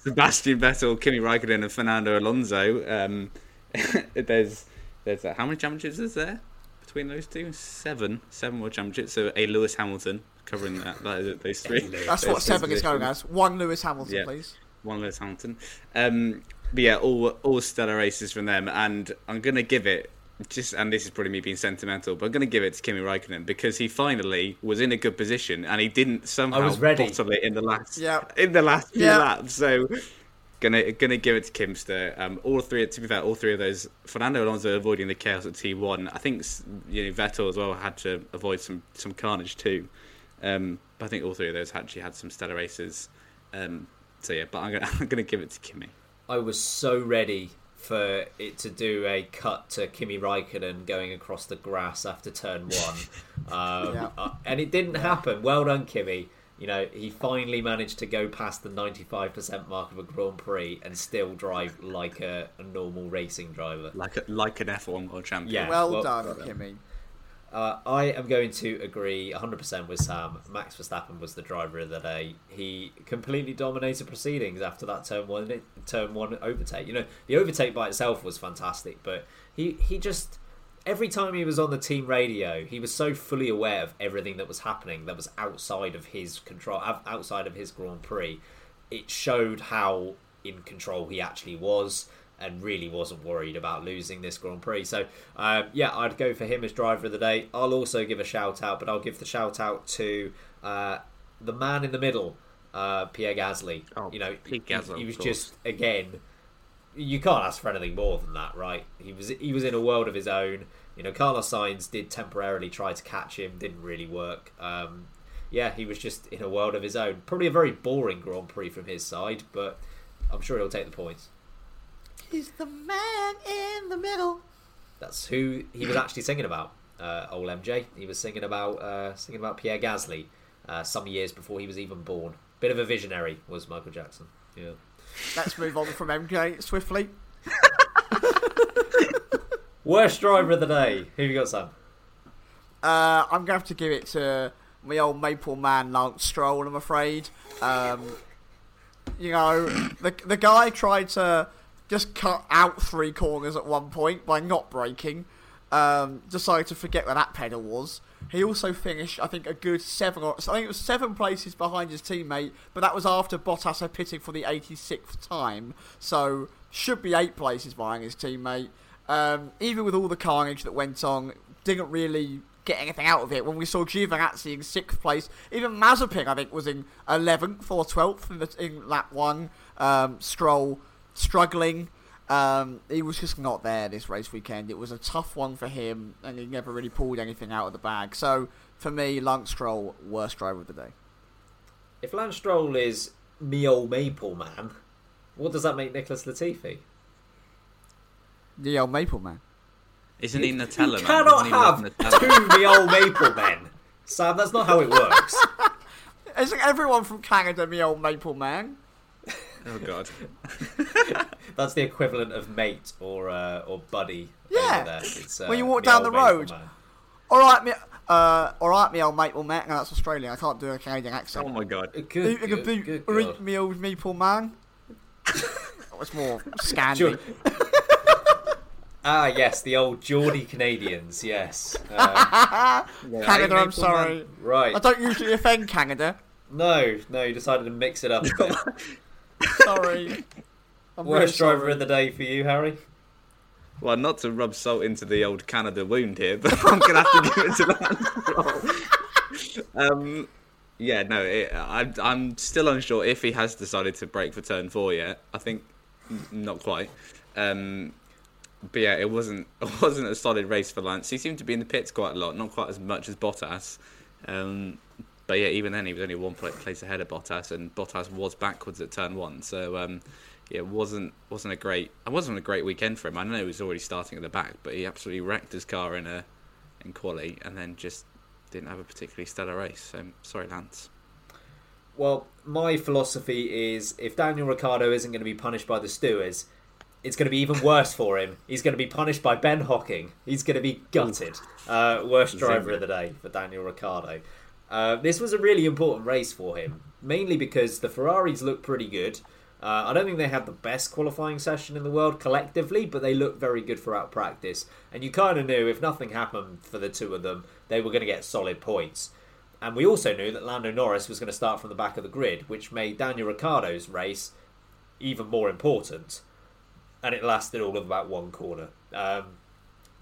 Sebastian Vettel, Kimi Raikkonen, and Fernando Alonso. Um, there's there's uh, how many championships is there between those two? Seven, seven more championships. So a Lewis Hamilton covering that, that those three. That's those what seven is going as. One Lewis Hamilton, Yeah. please. One Lewis Hamilton. Um, but yeah, all all stellar races from them, and I'm gonna give it just, and this is probably me being sentimental, but I'm gonna give it to Kimi Raikkonen because he finally was in a good position and he didn't somehow I was ready. bottle it in the last Yeah. in the last few Yeah. laps. So gonna gonna give it to Kimster. Um, all three, to be fair, all three of those. Fernando Alonso avoiding the chaos at T1. I think you know Vettel as well had to avoid some some carnage too. Um, but I think all three of those actually had some stellar races. Um, so yeah, but I'm gonna I'm gonna give it to Kimi. I was so ready for it to do a cut to Kimi Raikkonen going across the grass after turn one, um, Yeah. uh, and it didn't happen. Well done, Kimi. You know he finally managed to go past the 95% mark of a Grand Prix and still drive like a, a normal racing driver. Like a, like an F1 world champion. Yeah. well, well- done, Kimi. Uh, I am going to agree 100% with Sam. Max Verstappen was the driver of the day. He completely dominated proceedings after that turn one turn one overtake. You know, the overtake by itself was fantastic, but he he just every time he was on the team radio, he was so fully aware of everything that was happening that was outside of his control, outside of his Grand Prix. It showed how in control he actually was and really wasn't worried about losing this Grand Prix. So, um, yeah, I'd go for him as driver of the day. I'll also give a shout out, but I'll give the shout out to uh, the man in the middle, uh, Pierre Gasly. Oh, you know, he, Gasly, he of was just again. You can't ask for anything more than that, right? He was he was in a world of his own. You know, Carlos Sainz did temporarily try to catch him, didn't really work. Um, yeah, he was just in a world of his own. Probably a very boring Grand Prix from his side, but I'm sure he'll take the points. He's the man in the middle. That's who he was actually singing about. Uh, old MJ. He was singing about uh, singing about Pierre Gasly uh, some years before he was even born. Bit of a visionary was Michael Jackson. Yeah. Let's move on from MJ swiftly. Worst driver of the day. Who have you got, Sam? Uh, I'm going to have to give it to my old maple man, Lance Stroll, I'm afraid. Um, you know, the, the guy tried to just cut out three corners at one point by not braking. Um, decided to forget where that pedal was. He also finished, I think, a good seven or I think it was seven places behind his teammate, but that was after Bottas had pitted for the 86th time. So should be eight places behind his teammate. Um, even with all the carnage that went on, didn't really get anything out of it. When we saw Giovinazzi in sixth place, even Mazepin I think was in 11th or 12th in, the, in lap one. Um, Stroll struggling. Um, he was just not there this race weekend. It was a tough one for him, and he never really pulled anything out of the bag. So for me, Lance Stroll, worst driver of the day. If Lance Stroll is me old maple man, what does that make Nicholas Latifi? The old Maple Man. Isn't he Nutella? you man? cannot he have two me old maple men. Sam, that's not how it works. Isn't everyone from Canada me old Maple Man? Oh god. That's the equivalent of mate or uh, or buddy. Yeah. over there. It's, uh, When you walk down the road. All right, me. Uh, all right, me old Maple Man. No, that's Australian. I can't do a Canadian accent. Oh my god. Good, You good, can do- good all right, God. me old Maple Man. that was more Scandi. Sure. Ah, yes, the old Geordie Canadians, yes. Um, Canada, I'm Maple sorry. right. I don't usually offend Canada. No, no, you decided to mix it up a bit. Sorry. I'm very Worst driver sorry. of the day for you, Harry? Well, not to rub salt into the old Canada wound here, but I'm gonna have to give it to Lance Stroll. um, yeah, no, it, I, I'm still unsure if he has decided to brake for turn four yet. I think not quite. Um, but yeah, it wasn't it wasn't a solid race for Lance. He seemed to be in the pits quite a lot, not quite as much as Bottas. Um, but yeah, even then he was only one place ahead of Bottas, and Bottas was backwards at turn one. So um, yeah, it wasn't wasn't a great it wasn't a great weekend for him. I know he was already starting at the back, but he absolutely wrecked his car in a in quali, and then just didn't have a particularly stellar race. So sorry, Lance. Well, my philosophy is if Daniel Ricciardo isn't going to be punished by the stewards, it's going to be even worse for him. He's going to be punished by Ben Hocking. He's going to be gutted. Uh, worst driver of the day for Daniel Ricciardo. Uh, this was a really important race for him, mainly because the Ferraris looked pretty good. Uh, I don't think they had the best qualifying session in the world collectively, but they looked very good throughout practice. And you kind of knew if nothing happened for the two of them, they were going to get solid points. And we also knew that Lando Norris was going to start from the back of the grid, which made Daniel Ricciardo's race even more important. And it lasted all of about one corner. Um,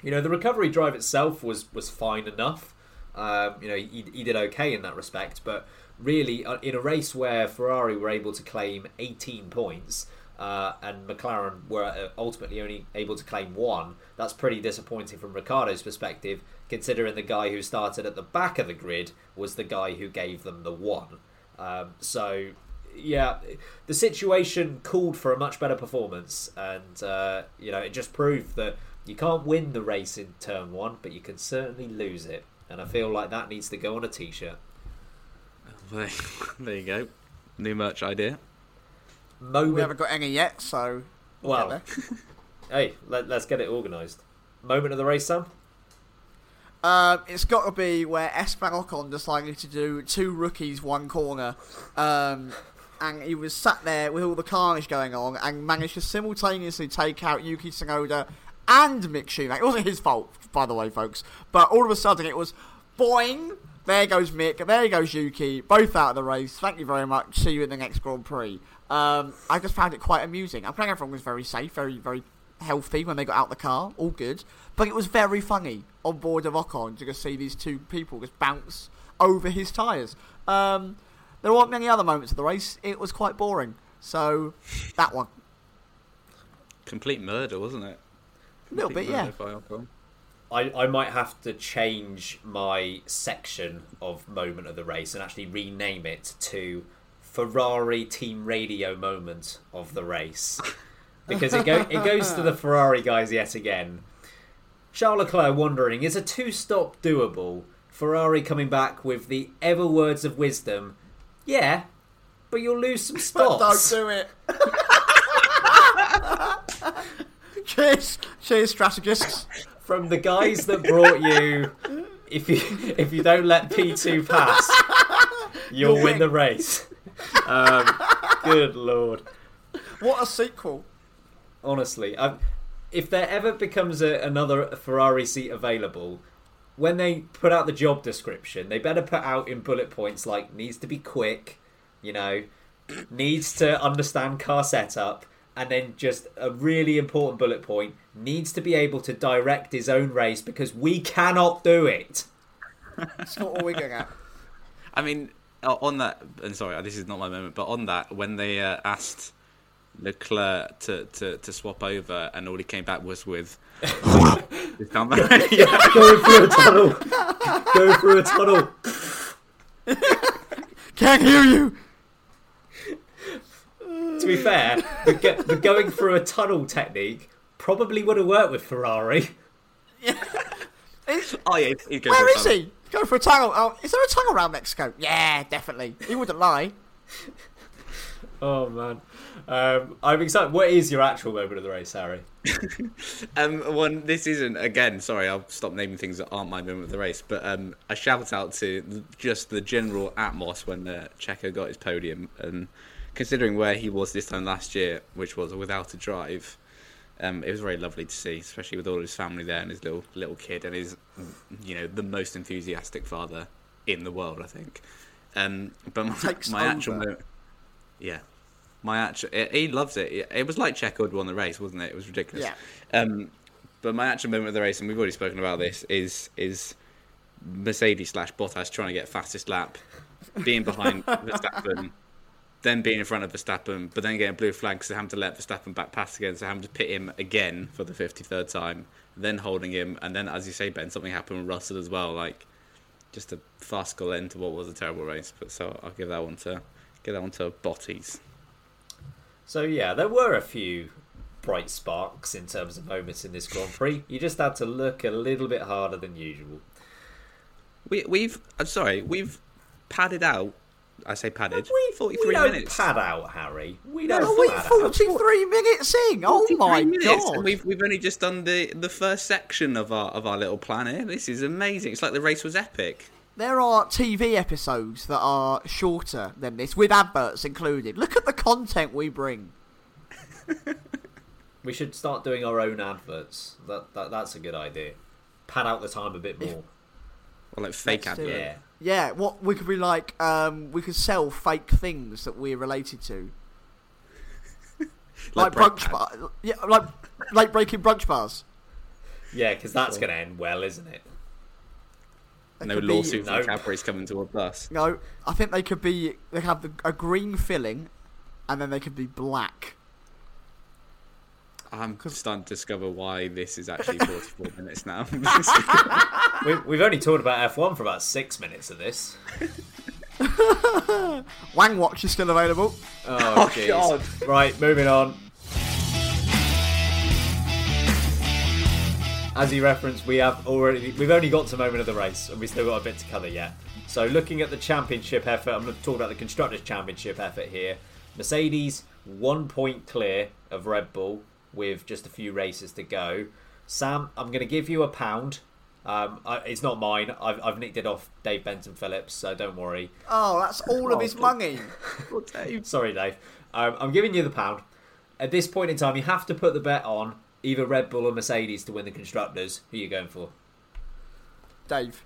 you know, the recovery drive itself was was fine enough. Um, you know, he, he did okay in that respect, but really, uh, in a race where Ferrari were able to claim 18 points uh, and McLaren were uh, ultimately only able to claim one, that's pretty disappointing from Ricciardo's perspective, considering the guy who started at the back of the grid was the guy who gave them the one. Um, so, yeah, the situation called for a much better performance, and uh, you know, it just proved that you can't win the race in turn one, but you can certainly lose it. And I feel like that needs to go on a t-shirt. there you go, new merch idea. Moment. We haven't got any yet, so well. hey, let, us get it organised. Moment of the race, Sam. Um, it's got to be where Esteban Ocon decided to do two rookies, one corner. Um, and he was sat there with all the carnage going on and managed to simultaneously take out Yuki Tsunoda and Mick Schumacher. It wasn't his fault, by the way, folks. But all of a sudden it was boing, there goes Mick, there goes Yuki, both out of the race. Thank you very much. See you in the next Grand Prix. Um, I just found it quite amusing. I'm playing everyone was very safe, very, very healthy when they got out the car, all good. But it was very funny on board of Ocon to just see these two people just bounce over his tyres. Um, there weren't many other moments of the race. It was quite boring. So, that one. Complete murder, wasn't it? A little bit, yeah. I, I might have to change my section of moment of the race and actually rename it to Ferrari team radio moment of the race. Because it, go, it goes to the Ferrari guys yet again. Charles Leclerc wondering is a two stop doable? Ferrari coming back with the ever words of wisdom. Yeah, but you'll lose some spots. Don't do it. cheers, cheers, strategists. From the guys that brought you, if you if you don't let P two pass, you'll win the race. Um, good lord! What a sequel! Honestly, I've, if there ever becomes a, another Ferrari seat available, when they put out the job description, they better put out in bullet points like needs to be quick, you know, needs to understand car setup, and then just a really important bullet point needs to be able to direct his own race because we cannot do it. That's not all we're going at. I mean, on that, and sorry, this is not my moment, but on that, when they uh, asked Leclerc to, to, to swap over, and all he came back was with. Going through a tunnel. Going through a tunnel. Can't hear you. To be fair, the, go- the going through a tunnel technique probably would have worked with Ferrari. oh yeah, he's Where is he? Go for a tunnel. Oh, is there a tunnel around Mexico? Yeah, definitely. He wouldn't lie. Oh man, um, I'm excited. What is your actual moment of the race, Harry? um, one, this isn't again. Sorry, I'll stop naming things that aren't my moment of the race. But um, a shout out to just the general atmos when uh, Checo got his podium, and considering where he was this time last year, which was without a drive, um, it was very lovely to see, especially with all his family there and his little little kid and his, you know, the most enthusiastic father in the world, I think. Um, but my, my actual moment, yeah, my actual he loves it. It was like Checo had won the race, wasn't it? It was ridiculous. Yeah. Um, but my actual moment of the race, and we've already spoken about this, is is Mercedes slash Bottas trying to get fastest lap, being behind Verstappen, then being in front of Verstappen, but then getting a blue flag, because so having to let Verstappen back pass again, so having to pit him again for the 53rd time, then holding him, and then, as you say, Ben, something happened with Russell as well. Like, just a farcical end to what was a terrible race. But so I'll give that one to give that one to Bottas. So yeah, there were a few bright sparks in terms of moments in this Grand Prix. You just had to look a little bit harder than usual. We, we've, I'm sorry, we've padded out. I say padded. We, 43 we don't minutes. pad out, Harry. We No, don't we pad out. 43 minutes in. Oh my god. we've we've only just done the the first section of our of our little plan here. This is amazing. It's like the race was epic. There are TV episodes that are shorter than this, with adverts included. Look at the content we bring. We should start doing our own adverts. That, that that's a good idea. Pad out the time a bit more. Or like fake Let's advert. Yeah. Yeah, what we could be like, um, we could sell fake things that we're related to, like, Like brunch pad. bar, yeah, like like breaking brunch bars. Yeah, because that's going to end well, isn't it? They No lawsuit be- No. and Cadbury's coming towards us. No, I think they could be. They have the, a green filling, and then they could be black. I'm starting to discover why this is actually 44 minutes now. We, we've only talked about F1 for about six minutes of this. Wang Watch is still available. Oh, oh jeez. Right, moving on. As you referenced, we have already we've only got to moment of the race, and we've still got a bit to cover yet. So, looking at the championship effort, I'm going to talk about the constructors' championship effort here. Mercedes one point clear of Red Bull with just a few races to go. Sam, I'm going to give you a pound. Um, I, it's not mine. I've, I've nicked it off Dave Benson Phillips, so don't worry. Oh, that's all of his money. Sorry, Dave. Um, I'm giving you the pound. At this point in time, you have to put the bet on either Red Bull or Mercedes to win the constructors. Who are you going for? Dave.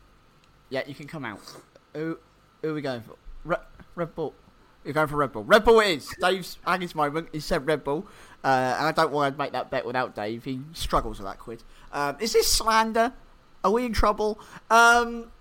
Yeah, you can come out. Who, who are we going for? Red, Red Bull. You're going for Red Bull. Red Bull it is. Dave's at his moment. He said Red Bull. Uh, and I don't want to make that bet without Dave. He struggles with that quid. Um, is this slander? Are we in trouble? Um,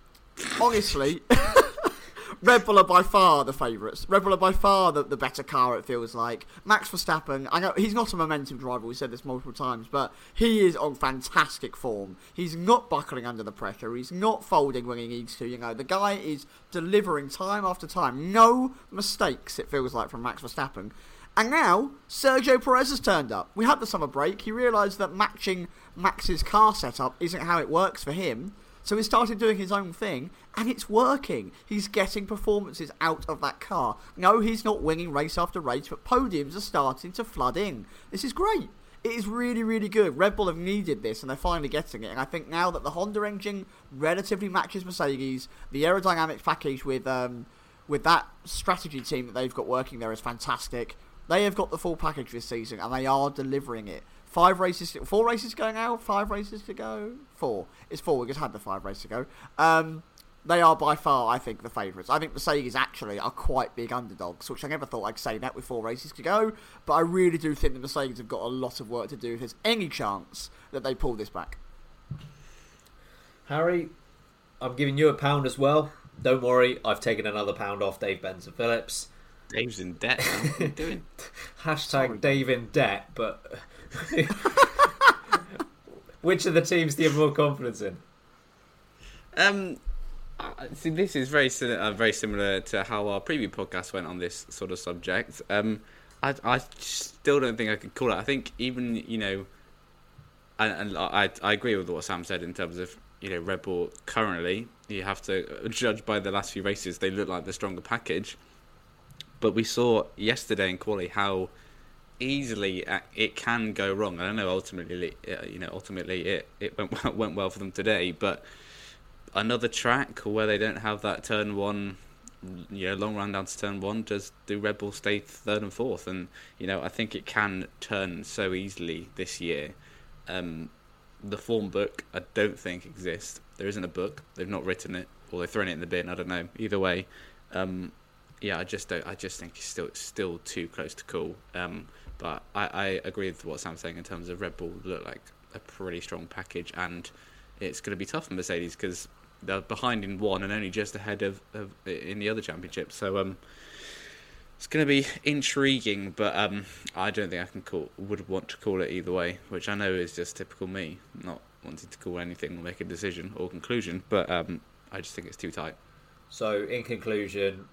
honestly, Red Bull are by far the favourites. Red Bull are by far the, the better car, it feels like. Max Verstappen, I know he's not a momentum driver, we said this multiple times, but he is on fantastic form. He's not buckling under the pressure, he's not folding when he needs to, you know. The guy is delivering time after time. No mistakes, it feels like, from Max Verstappen. And now, Sergio Perez has turned up. We had the summer break. He realised that matching Max's car setup isn't how it works for him. So he started doing his own thing, and it's working. He's getting performances out of that car. No, he's not winning race after race, but podiums are starting to flood in. This is great. It is really, really good. Red Bull have needed this, and they're finally getting it. And I think now that the Honda engine relatively matches Mercedes, the aerodynamic package with um, with that strategy team that they've got working there is fantastic. They have got the full package this season, and they are delivering it. Five races, four races going out, Five races to go. Four. It's four. We just had the five races to go. Um, they are by far, I think, the favourites. I think Mercedes actually are quite big underdogs, which I never thought I'd say that with four races to go. But I really do think that the Mercedes have got a lot of work to do if there's any chance that they pull this back. Harry, I'm giving you a pound as well. Don't worry, I've taken another pound off Dave Benson Phillips. Dave's in debt now. What are you doing? Hashtag Dave in debt, but which of the teams do you have more confidence in? Um, see, this is very si- uh, very similar to how our previous podcast went on this sort of subject. Um, I, I still don't think I could call it. I think even you know, and, and I I agree with what Sam said in terms of you know Red Bull currently. You have to judge by the last few races; they look like the stronger package. But we saw yesterday in quali how easily uh, it can go wrong. I don't know ultimately, uh, you know, ultimately it it went well, went well for them today, but another track where they don't have that turn one, you know, long run down to turn one, does do Red Bull stay third and fourth? And you know, I think it can turn so easily this year. Um, the form book, I don't think exists. There isn't a book. They've not written it, or they've thrown it in the bin. I don't know. Either way, um, yeah, I just don't. I just think it's still it's still too close to call. Um, but I, I agree with what Sam's saying in terms of Red Bull look like a pretty strong package, and it's going to be tough for Mercedes because they're behind in one and only just ahead of, of in the other championship. So um, It's going to be intriguing, but um, I don't think I can call would want to call it either way, which I know is just typical me, not wanting to call anything or make a decision or conclusion. But um, I just think it's too tight. So, in conclusion,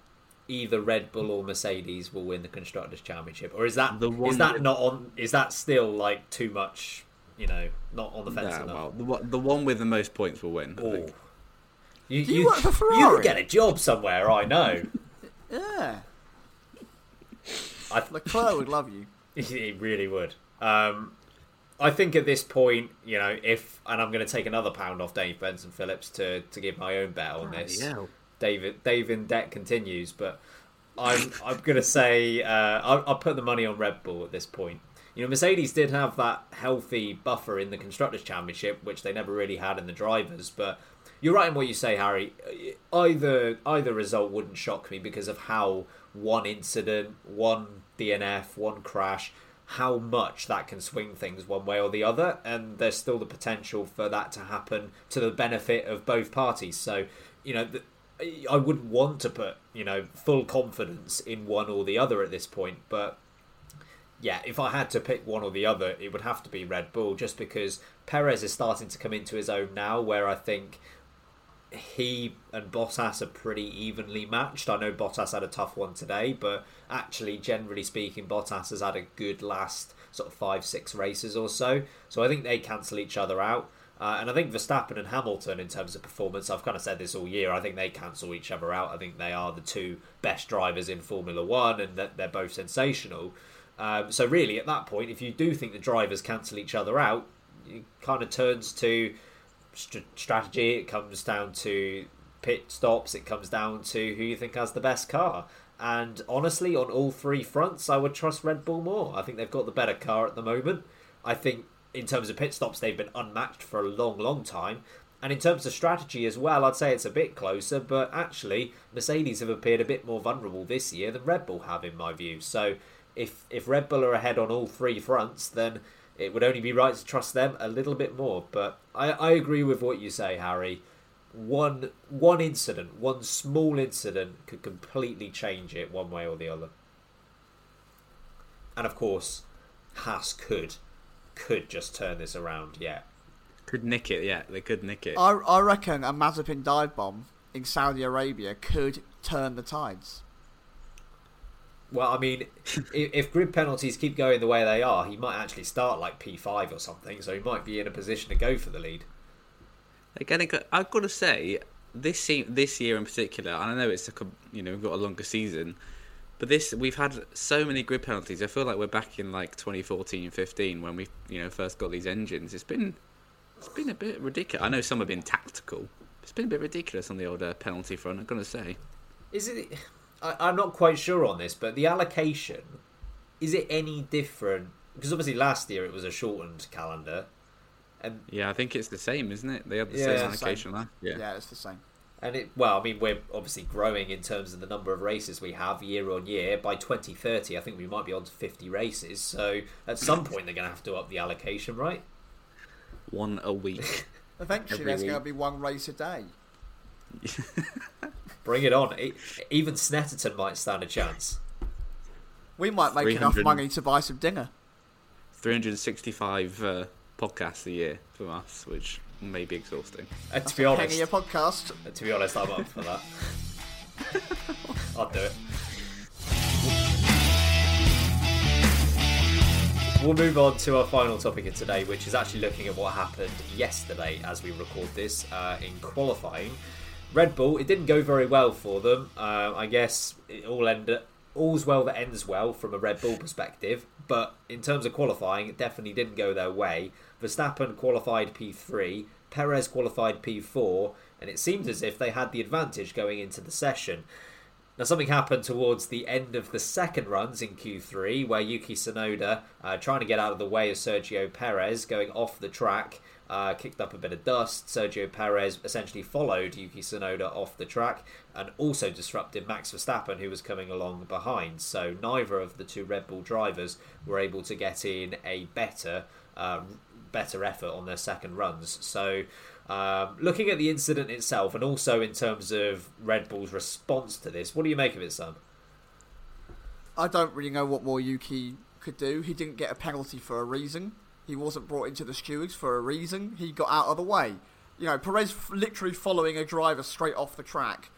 either Red Bull or Mercedes will win the constructors' championship, or is that The one is that with- not on? Is that still like too much? You know, not on the fence Yeah, enough. well, the, one- the one with the most points will win. I Oh. think. You, Do you work for You Ferrari? could get a job somewhere. I know. Yeah. I, Leclerc would love you. He really would. Um, I think at this point, you know, if and I'm going to take another pound off Dave Benson Phillips to to give my own bet on this. hell. David David debt continues, but I'm I'm to say uh, I'll, I'll put the money on Red Bull at this point. You know, Mercedes did have that healthy buffer in the constructors' championship, which they never really had in the drivers. But you're right in what you say, Harry. Either either result wouldn't shock me because of how one incident, one DNF, one crash, how much that can swing things one way or the other, and there's still the potential for that to happen to the benefit of both parties. So, you know, the, I wouldn't want to put you know full confidence in one or the other at this point, but yeah, if I had to pick one or the other, it would have to be Red Bull, just because Perez is starting to come into his own now, where I think he and Bottas are pretty evenly matched. I know Bottas had a tough one today, but actually, generally speaking, Bottas has had a good last sort of five, six races or so. So I think they cancel each other out. Uh, and I think Verstappen and Hamilton, in terms of performance, I've kind of said this all year. I think they cancel each other out. I think they are the two best drivers in Formula One, and that they're both sensational. Um, so really, at that point, if you do think the drivers cancel each other out, it kind of turns to st- strategy. It comes down to pit stops. It comes down to who you think has the best car. And honestly, on all three fronts, I would trust Red Bull more. I think they've got the better car at the moment. I think in terms of pit stops, they've been unmatched for a long, long time. And in terms of strategy as well, I'd say it's a bit closer, but actually, Mercedes have appeared a bit more vulnerable this year than Red Bull have, in my view. So, if if Red Bull are ahead on all three fronts, then it would only be right to trust them a little bit more. But I, I agree with what you say, Harry. One one incident, one small incident, could completely change it one way or the other. And of course, Haas could could just turn this around. Yeah, Could nick it, yeah. They could nick it. I, I reckon a Mazepin dive bomb in Saudi Arabia could turn the tides. Well, I mean, if, if grid penalties keep going the way they are, he might actually start like P5 or something, so he might be in a position to go for the lead. Again, I got- I've got to say, this se- this year in particular, and I know it's like a, you know we've got a longer season, but this we've had so many grid penalties. I feel like we're back in like 2014, 15 when we you know first got these engines. It's been it's been a bit ridiculous. I know some have been tactical. It's been a bit ridiculous on the old uh, penalty front. I'm gonna say. Is it? I, I'm not quite sure on this, but the allocation is it any different? Because obviously last year it was a shortened calendar, and Yeah, I think it's the same, isn't it? They had the Yeah, same allocation last year. Yeah, it's the same. And it well, I mean we're obviously growing in terms of the number of races we have year on year. By 2030, I think we might be on to 50 races. So at some point they're going to have to up the allocation, right? One a week. Eventually, Every there's week. going to be one race a day. Bring it on. Even Snetterton might stand a chance. We might make enough money to buy some dinner. 365 uh, podcasts a year from us, which may be exhausting. Uh, to be honest, a podcast. Uh, To be honest, I'm up for that. I'll do it. We'll move on to our final topic of today, which is actually looking at what happened yesterday as we record this uh, in qualifying. Red Bull, it didn't go very well for them. Uh, I guess it all ended. All's well that ends well from a Red Bull perspective, but in terms of qualifying, it definitely didn't go their way. Verstappen qualified P3, Perez qualified P4, and it seemed as if they had the advantage going into the session. Now, something happened towards the end of the second runs in Q3 where Yuki Tsunoda, uh, trying to get out of the way of Sergio Perez, going off the track, uh, kicked up a bit of dust. Sergio Perez essentially followed Yuki Tsunoda off the track and also disrupted Max Verstappen, who was coming along behind. So, neither of the two Red Bull drivers were able to get in a better. Uh, better effort on their second runs. So, um, looking at the incident itself, and also in terms of Red Bull's response to this, what do you make of it, Sam? I don't really know what more Yuki could do. He didn't get a penalty for a reason. He wasn't brought into the stewards for a reason. He got out of the way. You know, Perez literally following a driver straight off the track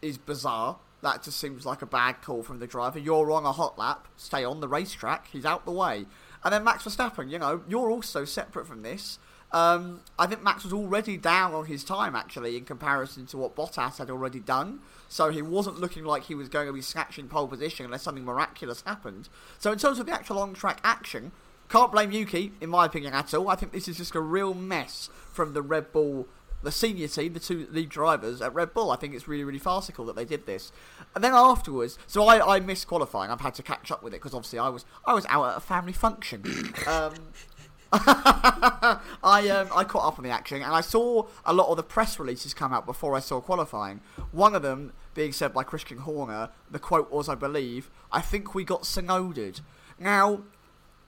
is bizarre. That just seems like a bad call from the driver. You're on a hot lap. Stay on the racetrack. He's out the way. And then Max Verstappen, you know, you're also separate from this. Um, I think Max was already down on his time, actually, in comparison to what Bottas had already done. So he wasn't looking like he was going to be snatching pole position unless something miraculous happened. So in terms of the actual on track action, can't blame Yuki, in my opinion, at all. I think this is just a real mess from the Red Bull, the senior team, the two lead drivers at Red Bull. I think it's really, really farcical that they did this. And then afterwards, so I, I missed qualifying. I've had to catch up with it because obviously I was I was out at a family function. um, I um, I caught up on the action and I saw a lot of the press releases come out before I saw qualifying. One of them being said by Christian Horner. The quote was, I believe, "I think we got Tsunodaed." Now,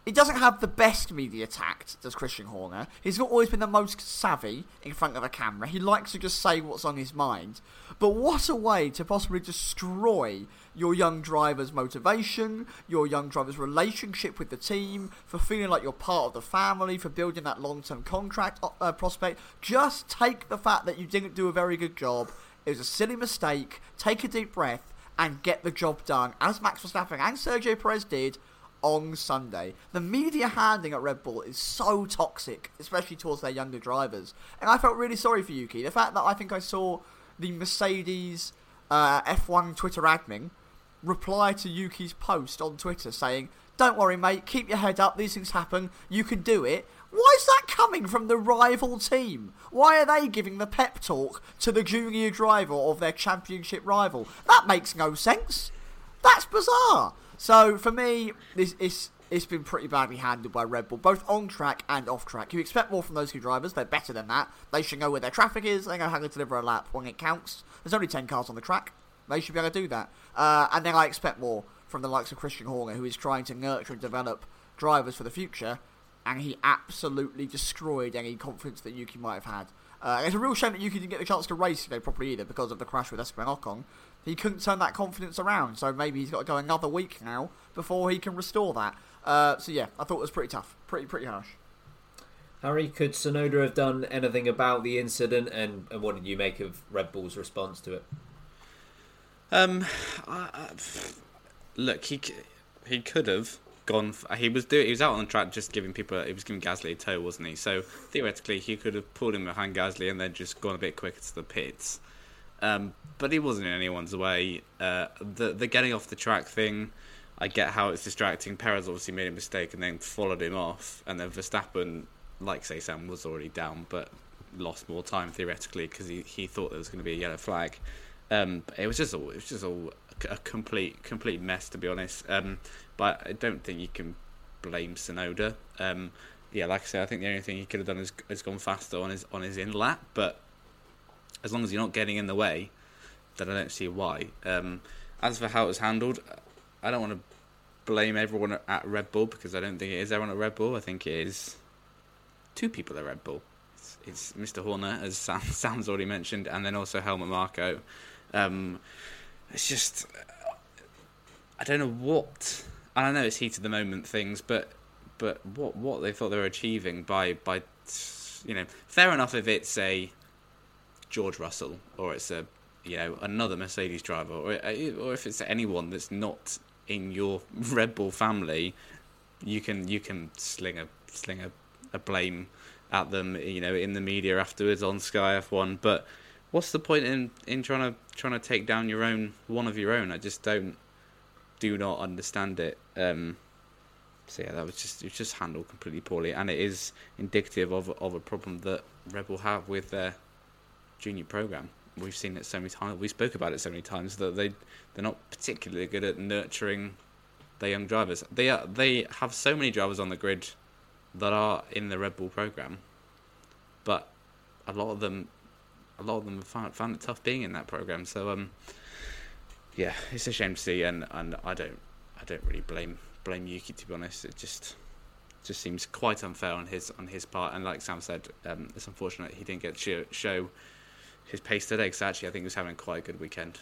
he doesn't have the best media tact, does Christian Horner. He's not always been the most savvy in front of a camera. He likes to just say what's on his mind. But what a way to possibly destroy your young driver's motivation, your young driver's relationship with the team, for feeling like you're part of the family, for building that long term contract uh, prospect. Just take the fact that you didn't do a very good job. It was a silly mistake. Take a deep breath and get the job done, as Max Verstappen and Sergio Perez did on Sunday. The media handling at Red Bull is so toxic, especially towards their younger drivers. And I felt really sorry for Yuki. The fact that I think I saw the Mercedes uh, F1 Twitter admin reply to Yuki's post on Twitter saying, Don't worry, mate, keep your head up, these things happen, you can do it. Why is that coming from the rival team? Why are they giving the pep talk to the junior driver of their championship rival? That makes no sense. That's bizarre. So for me, this is it's been pretty badly handled by Red Bull, both on track and off track. You expect more from those two drivers. They're better than that. They should know where their traffic is. They know how to deliver a lap when it counts. There's only 10 cars on the track. They should be able to do that. Uh, and then I expect more from the likes of Christian Horner, who is trying to nurture and develop drivers for the future. And he absolutely destroyed any confidence that Yuki might have had. Uh, it's a real shame that Yuki didn't get the chance to race today properly either because of the crash with Esteban Ocon. He couldn't turn that confidence around, so maybe he's got to go another week now before he can restore that. Uh, so yeah, I thought it was pretty tough, pretty pretty harsh. Harry, could Tsunoda have done anything about the incident, and, and what did you make of Red Bull's response to it? Um, I, I, look, he he could have gone. He was doing. He was out on the track just giving people. He was giving Gasly a tow, wasn't he? So theoretically, he could have pulled him behind Gasly and then just gone a bit quicker to the pits. Um, but he wasn't in anyone's way. Uh, the the getting off the track thing, I get how it's distracting. Perez obviously made a mistake and then followed him off, and then Verstappen, like say Sam, was already down, but lost more time theoretically because he, he thought there was going to be a yellow flag. Um, it was just all it was just all a complete complete mess to be honest. Um, but I don't think you can blame Tsunoda. Um, yeah, like I said, I think the only thing he could have done is, is gone faster on his on his in lap. But as long as you're not getting in the way, then I don't see why. Um, as for how it was handled, I don't want to blame everyone at Red Bull because I don't think it is everyone at Red Bull. I think it is two people at Red Bull. It's, it's Mr. Horner, as Sam, Sam's already mentioned, and then also Helmut Marko. Um, it's just I don't know what and I know it's heat of the moment things, but but what what they thought they were achieving by by you know fair enough if it's a George Russell or it's a you know another Mercedes driver or or if it's anyone that's not in your Red Bull family, you can you can sling a sling a, a blame at them you know in the media afterwards on Sky F1, but what's the point in in trying to trying to take down your own one of your own? I just don't do not understand it. Um, so yeah, that was just it was just handled completely poorly, and it is indicative of of a problem that Red Bull have with their junior program. We've seen it so many times. We spoke about it so many times that they they're not particularly good at nurturing their young drivers. They are they have so many drivers on the grid that are in the Red Bull program, but a lot of them a lot of them have found, found it tough being in that program. So um, yeah, it's a shame to see, and, and I don't I don't really blame blame Yuki to be honest. It just just seems quite unfair on his on his part, and like Sam said, um, it's unfortunate he didn't get to show his pace today. Because actually, I think he was having quite a good weekend.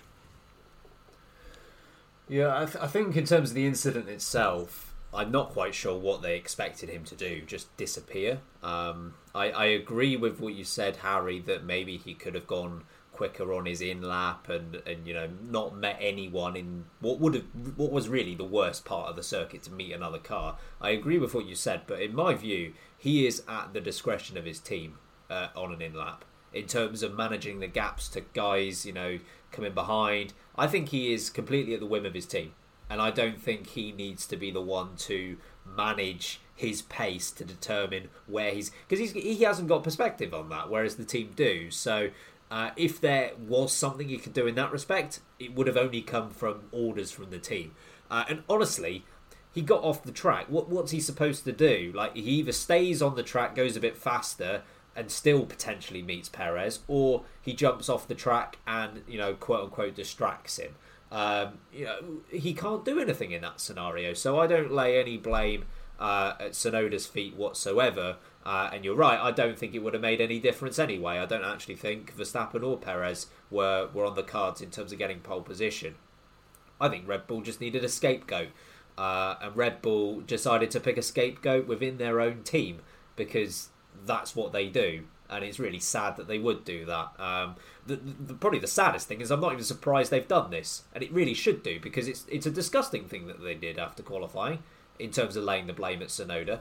Yeah, I, th- I think in terms of the incident itself, I'm not quite sure what they expected him to do. Just disappear. Um, I, I agree with what you said, Harry, that maybe he could have gone quicker on his in lap and, and you know not met anyone in what would have what was really the worst part of the circuit to meet another car. I agree with what you said, but in my view, he is at the discretion of his team uh, on an in lap in terms of managing the gaps to guys you know coming behind. I think he is completely at the whim of his team, and I don't think he needs to be the one to manage his pace to determine where he's because he hasn't got perspective on that, whereas the team do. So uh, if there was something he could do in that respect, it would have only come from orders from the team. Uh, and honestly, he got off the track. What, what's he supposed to do? Like he either stays on the track, goes a bit faster, and still potentially meets Perez, or he jumps off the track and you know quote unquote distracts him. Um, you know he can't do anything in that scenario, so I don't lay any blame uh, at Tsunoda's feet whatsoever. Uh, and you're right, I don't think it would have made any difference anyway. I don't actually think Verstappen or Perez were, were on the cards in terms of getting pole position. I think Red Bull just needed a scapegoat. Uh, and Red Bull decided to pick a scapegoat within their own team because that's what they do. And it's really sad that they would do that. Um, the, the, probably the saddest thing is I'm not even surprised they've done this, and it really should do because it's it's a disgusting thing that they did after qualifying in terms of laying the blame at Tsunoda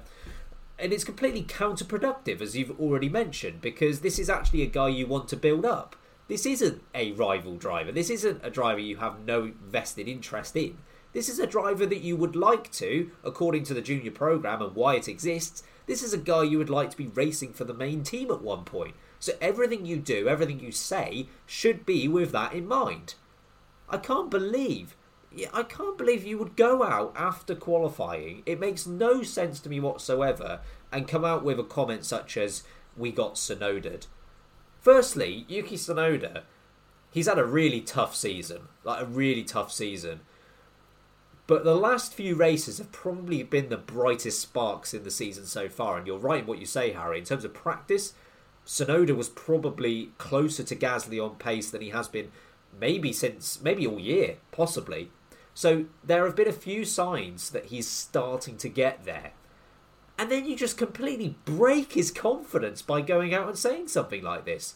and it's completely counterproductive, as you've already mentioned, because this is actually a guy you want to build up. This isn't a rival driver. This isn't a driver you have no vested interest in. This is a driver that you would like to, according to the junior program and why it exists. This is a guy you would like to be racing for the main team at one point. So everything you do, everything you say, should be with that in mind. I can't believe I can't believe you would go out after qualifying. It makes no sense to me whatsoever, and come out with a comment such as "We got Tsunoda." Firstly, Yuki Tsunoda, he's had a really tough season, like a really tough season. But the last few races have probably been the brightest sparks in the season so far. And you're right in what you say, Harry. In terms of practice, Tsunoda was probably closer to Gasly on pace than he has been maybe since maybe all year, possibly. So there have been a few signs that he's starting to get there. And then you just completely break his confidence by going out and saying something like this.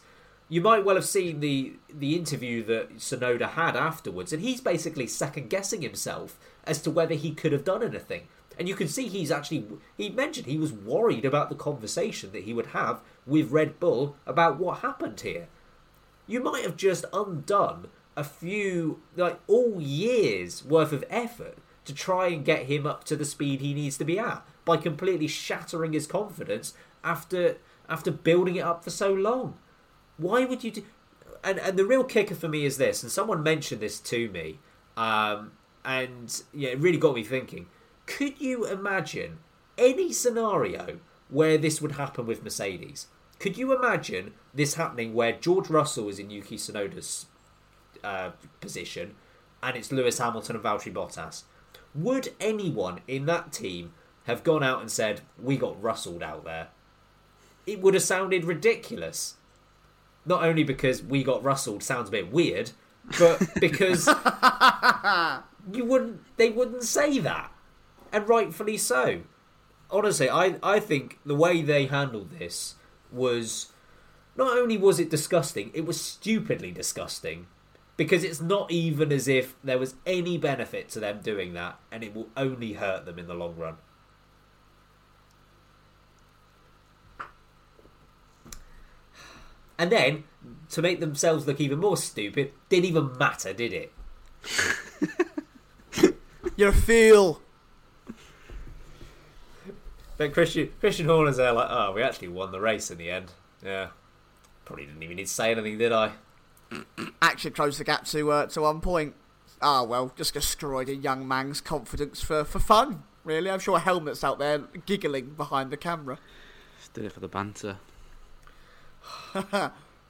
You might well have seen the the interview that Tsunoda had afterwards, and he's basically second guessing himself as to whether he could have done anything. And you can see he's actually he mentioned he was worried about the conversation that he would have with Red Bull about what happened here. You might have just undone a few, like all years worth of effort to try and get him up to the speed he needs to be at by completely shattering his confidence after after building it up for so long. Why would you do? And and the real kicker for me is this, and someone mentioned this to me, um, and yeah, it really got me thinking. Could you imagine any scenario where this would happen with Mercedes? Could you imagine this happening where George Russell is in Yuki Tsunoda's uh, position, and it's Lewis Hamilton and Valtteri Bottas. Would anyone in that team have gone out and said, "We got Russelled out there"? It would have sounded ridiculous. Not only because we got Russelled sounds a bit weird, but because you wouldn't, they wouldn't say that, and rightfully so. Honestly, I I think the way they handled this was not only was it disgusting, it was stupidly disgusting because it's not even as if there was any benefit to them doing that, and it will only hurt them in the long run. And then, to make themselves look even more stupid, didn't even matter, did it? You're a fool. But Christian Christian Horner's there like, oh, we actually won the race in the end. Yeah. Probably didn't even need to say anything, did I? actually closed the gap to uh, to one point. Ah, well, just destroyed a young man's confidence for, for fun, really. I'm sure Helmut's out there giggling behind the camera. Just did it for the banter.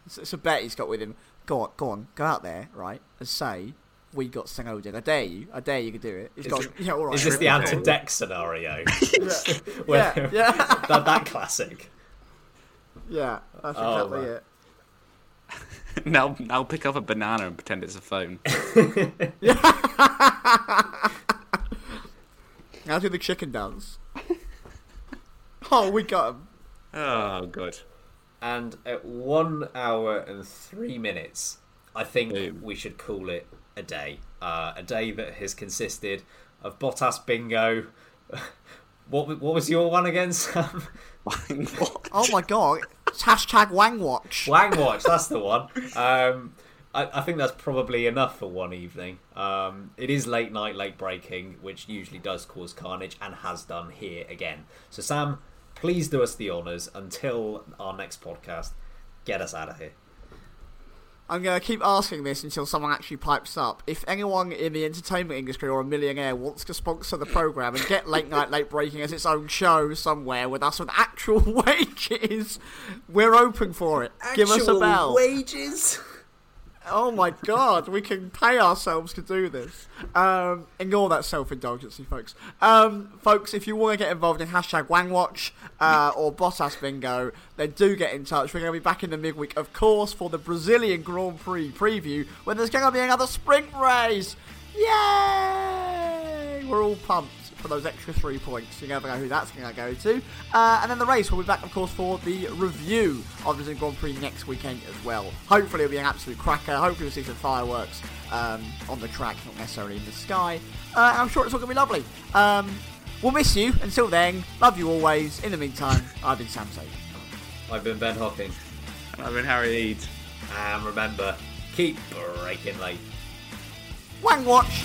It's, it's a bet he's got with him. Go on, go on, go out there, right, and say, we got Tsunoda. I dare you. I dare you to do it. He's Is, gone, yeah, all right. is this the Ant and Dec scenario? yeah, Where- yeah, yeah. that, that classic. yeah, that's Oh, exactly right. it. now, now pick up a banana and pretend it's a phone. Now do the chicken dance. oh, we got him. Oh, good. And at one hour and three minutes, I think Boom. we should call it a day. Uh, a day that has consisted of Bottas bingo. what what was your one again, Sam? what? Oh my god. It's hashtag Wang Watch. Wang Watch, that's the one. Um, I, I think that's probably enough for one evening. Um, it is late night, Late Braking, which usually does cause carnage and has done here again. So, Sam, please do us the honours until our next podcast. Get us out of here. I'm going to keep asking this until someone actually pipes up. If anyone in the entertainment industry or a millionaire wants to sponsor the programme and get Late Night Late Braking as its own show somewhere with us with actual wages, we're open for it. Give us a bell. wages. Oh my god, we can pay ourselves to do this. Um, ignore that self-indulgency, folks. Um, folks, if you want to get involved in hashtag WangWatch uh, or Bottas Bingo, then do get in touch. We're going to be back in the midweek, of course, for the Brazilian Grand Prix preview, when there's going to be another sprint race. Yay! We're all pumped for those extra three points. You never know who that's going to go to. Uh, and then the race we'll be back, of course, for the review of the Brazilian Grand Prix next weekend as well. Hopefully, it'll be an absolute cracker. Hopefully, we'll see some fireworks um, on the track, not necessarily in the sky. Uh, and I'm sure it's all going to be lovely. Um, we'll miss you. Until then, love you always. In the meantime, I've been Sam Sage. I've been Ben Hocking. I've been Harry Eid. And remember, keep braking late. Wang Watch!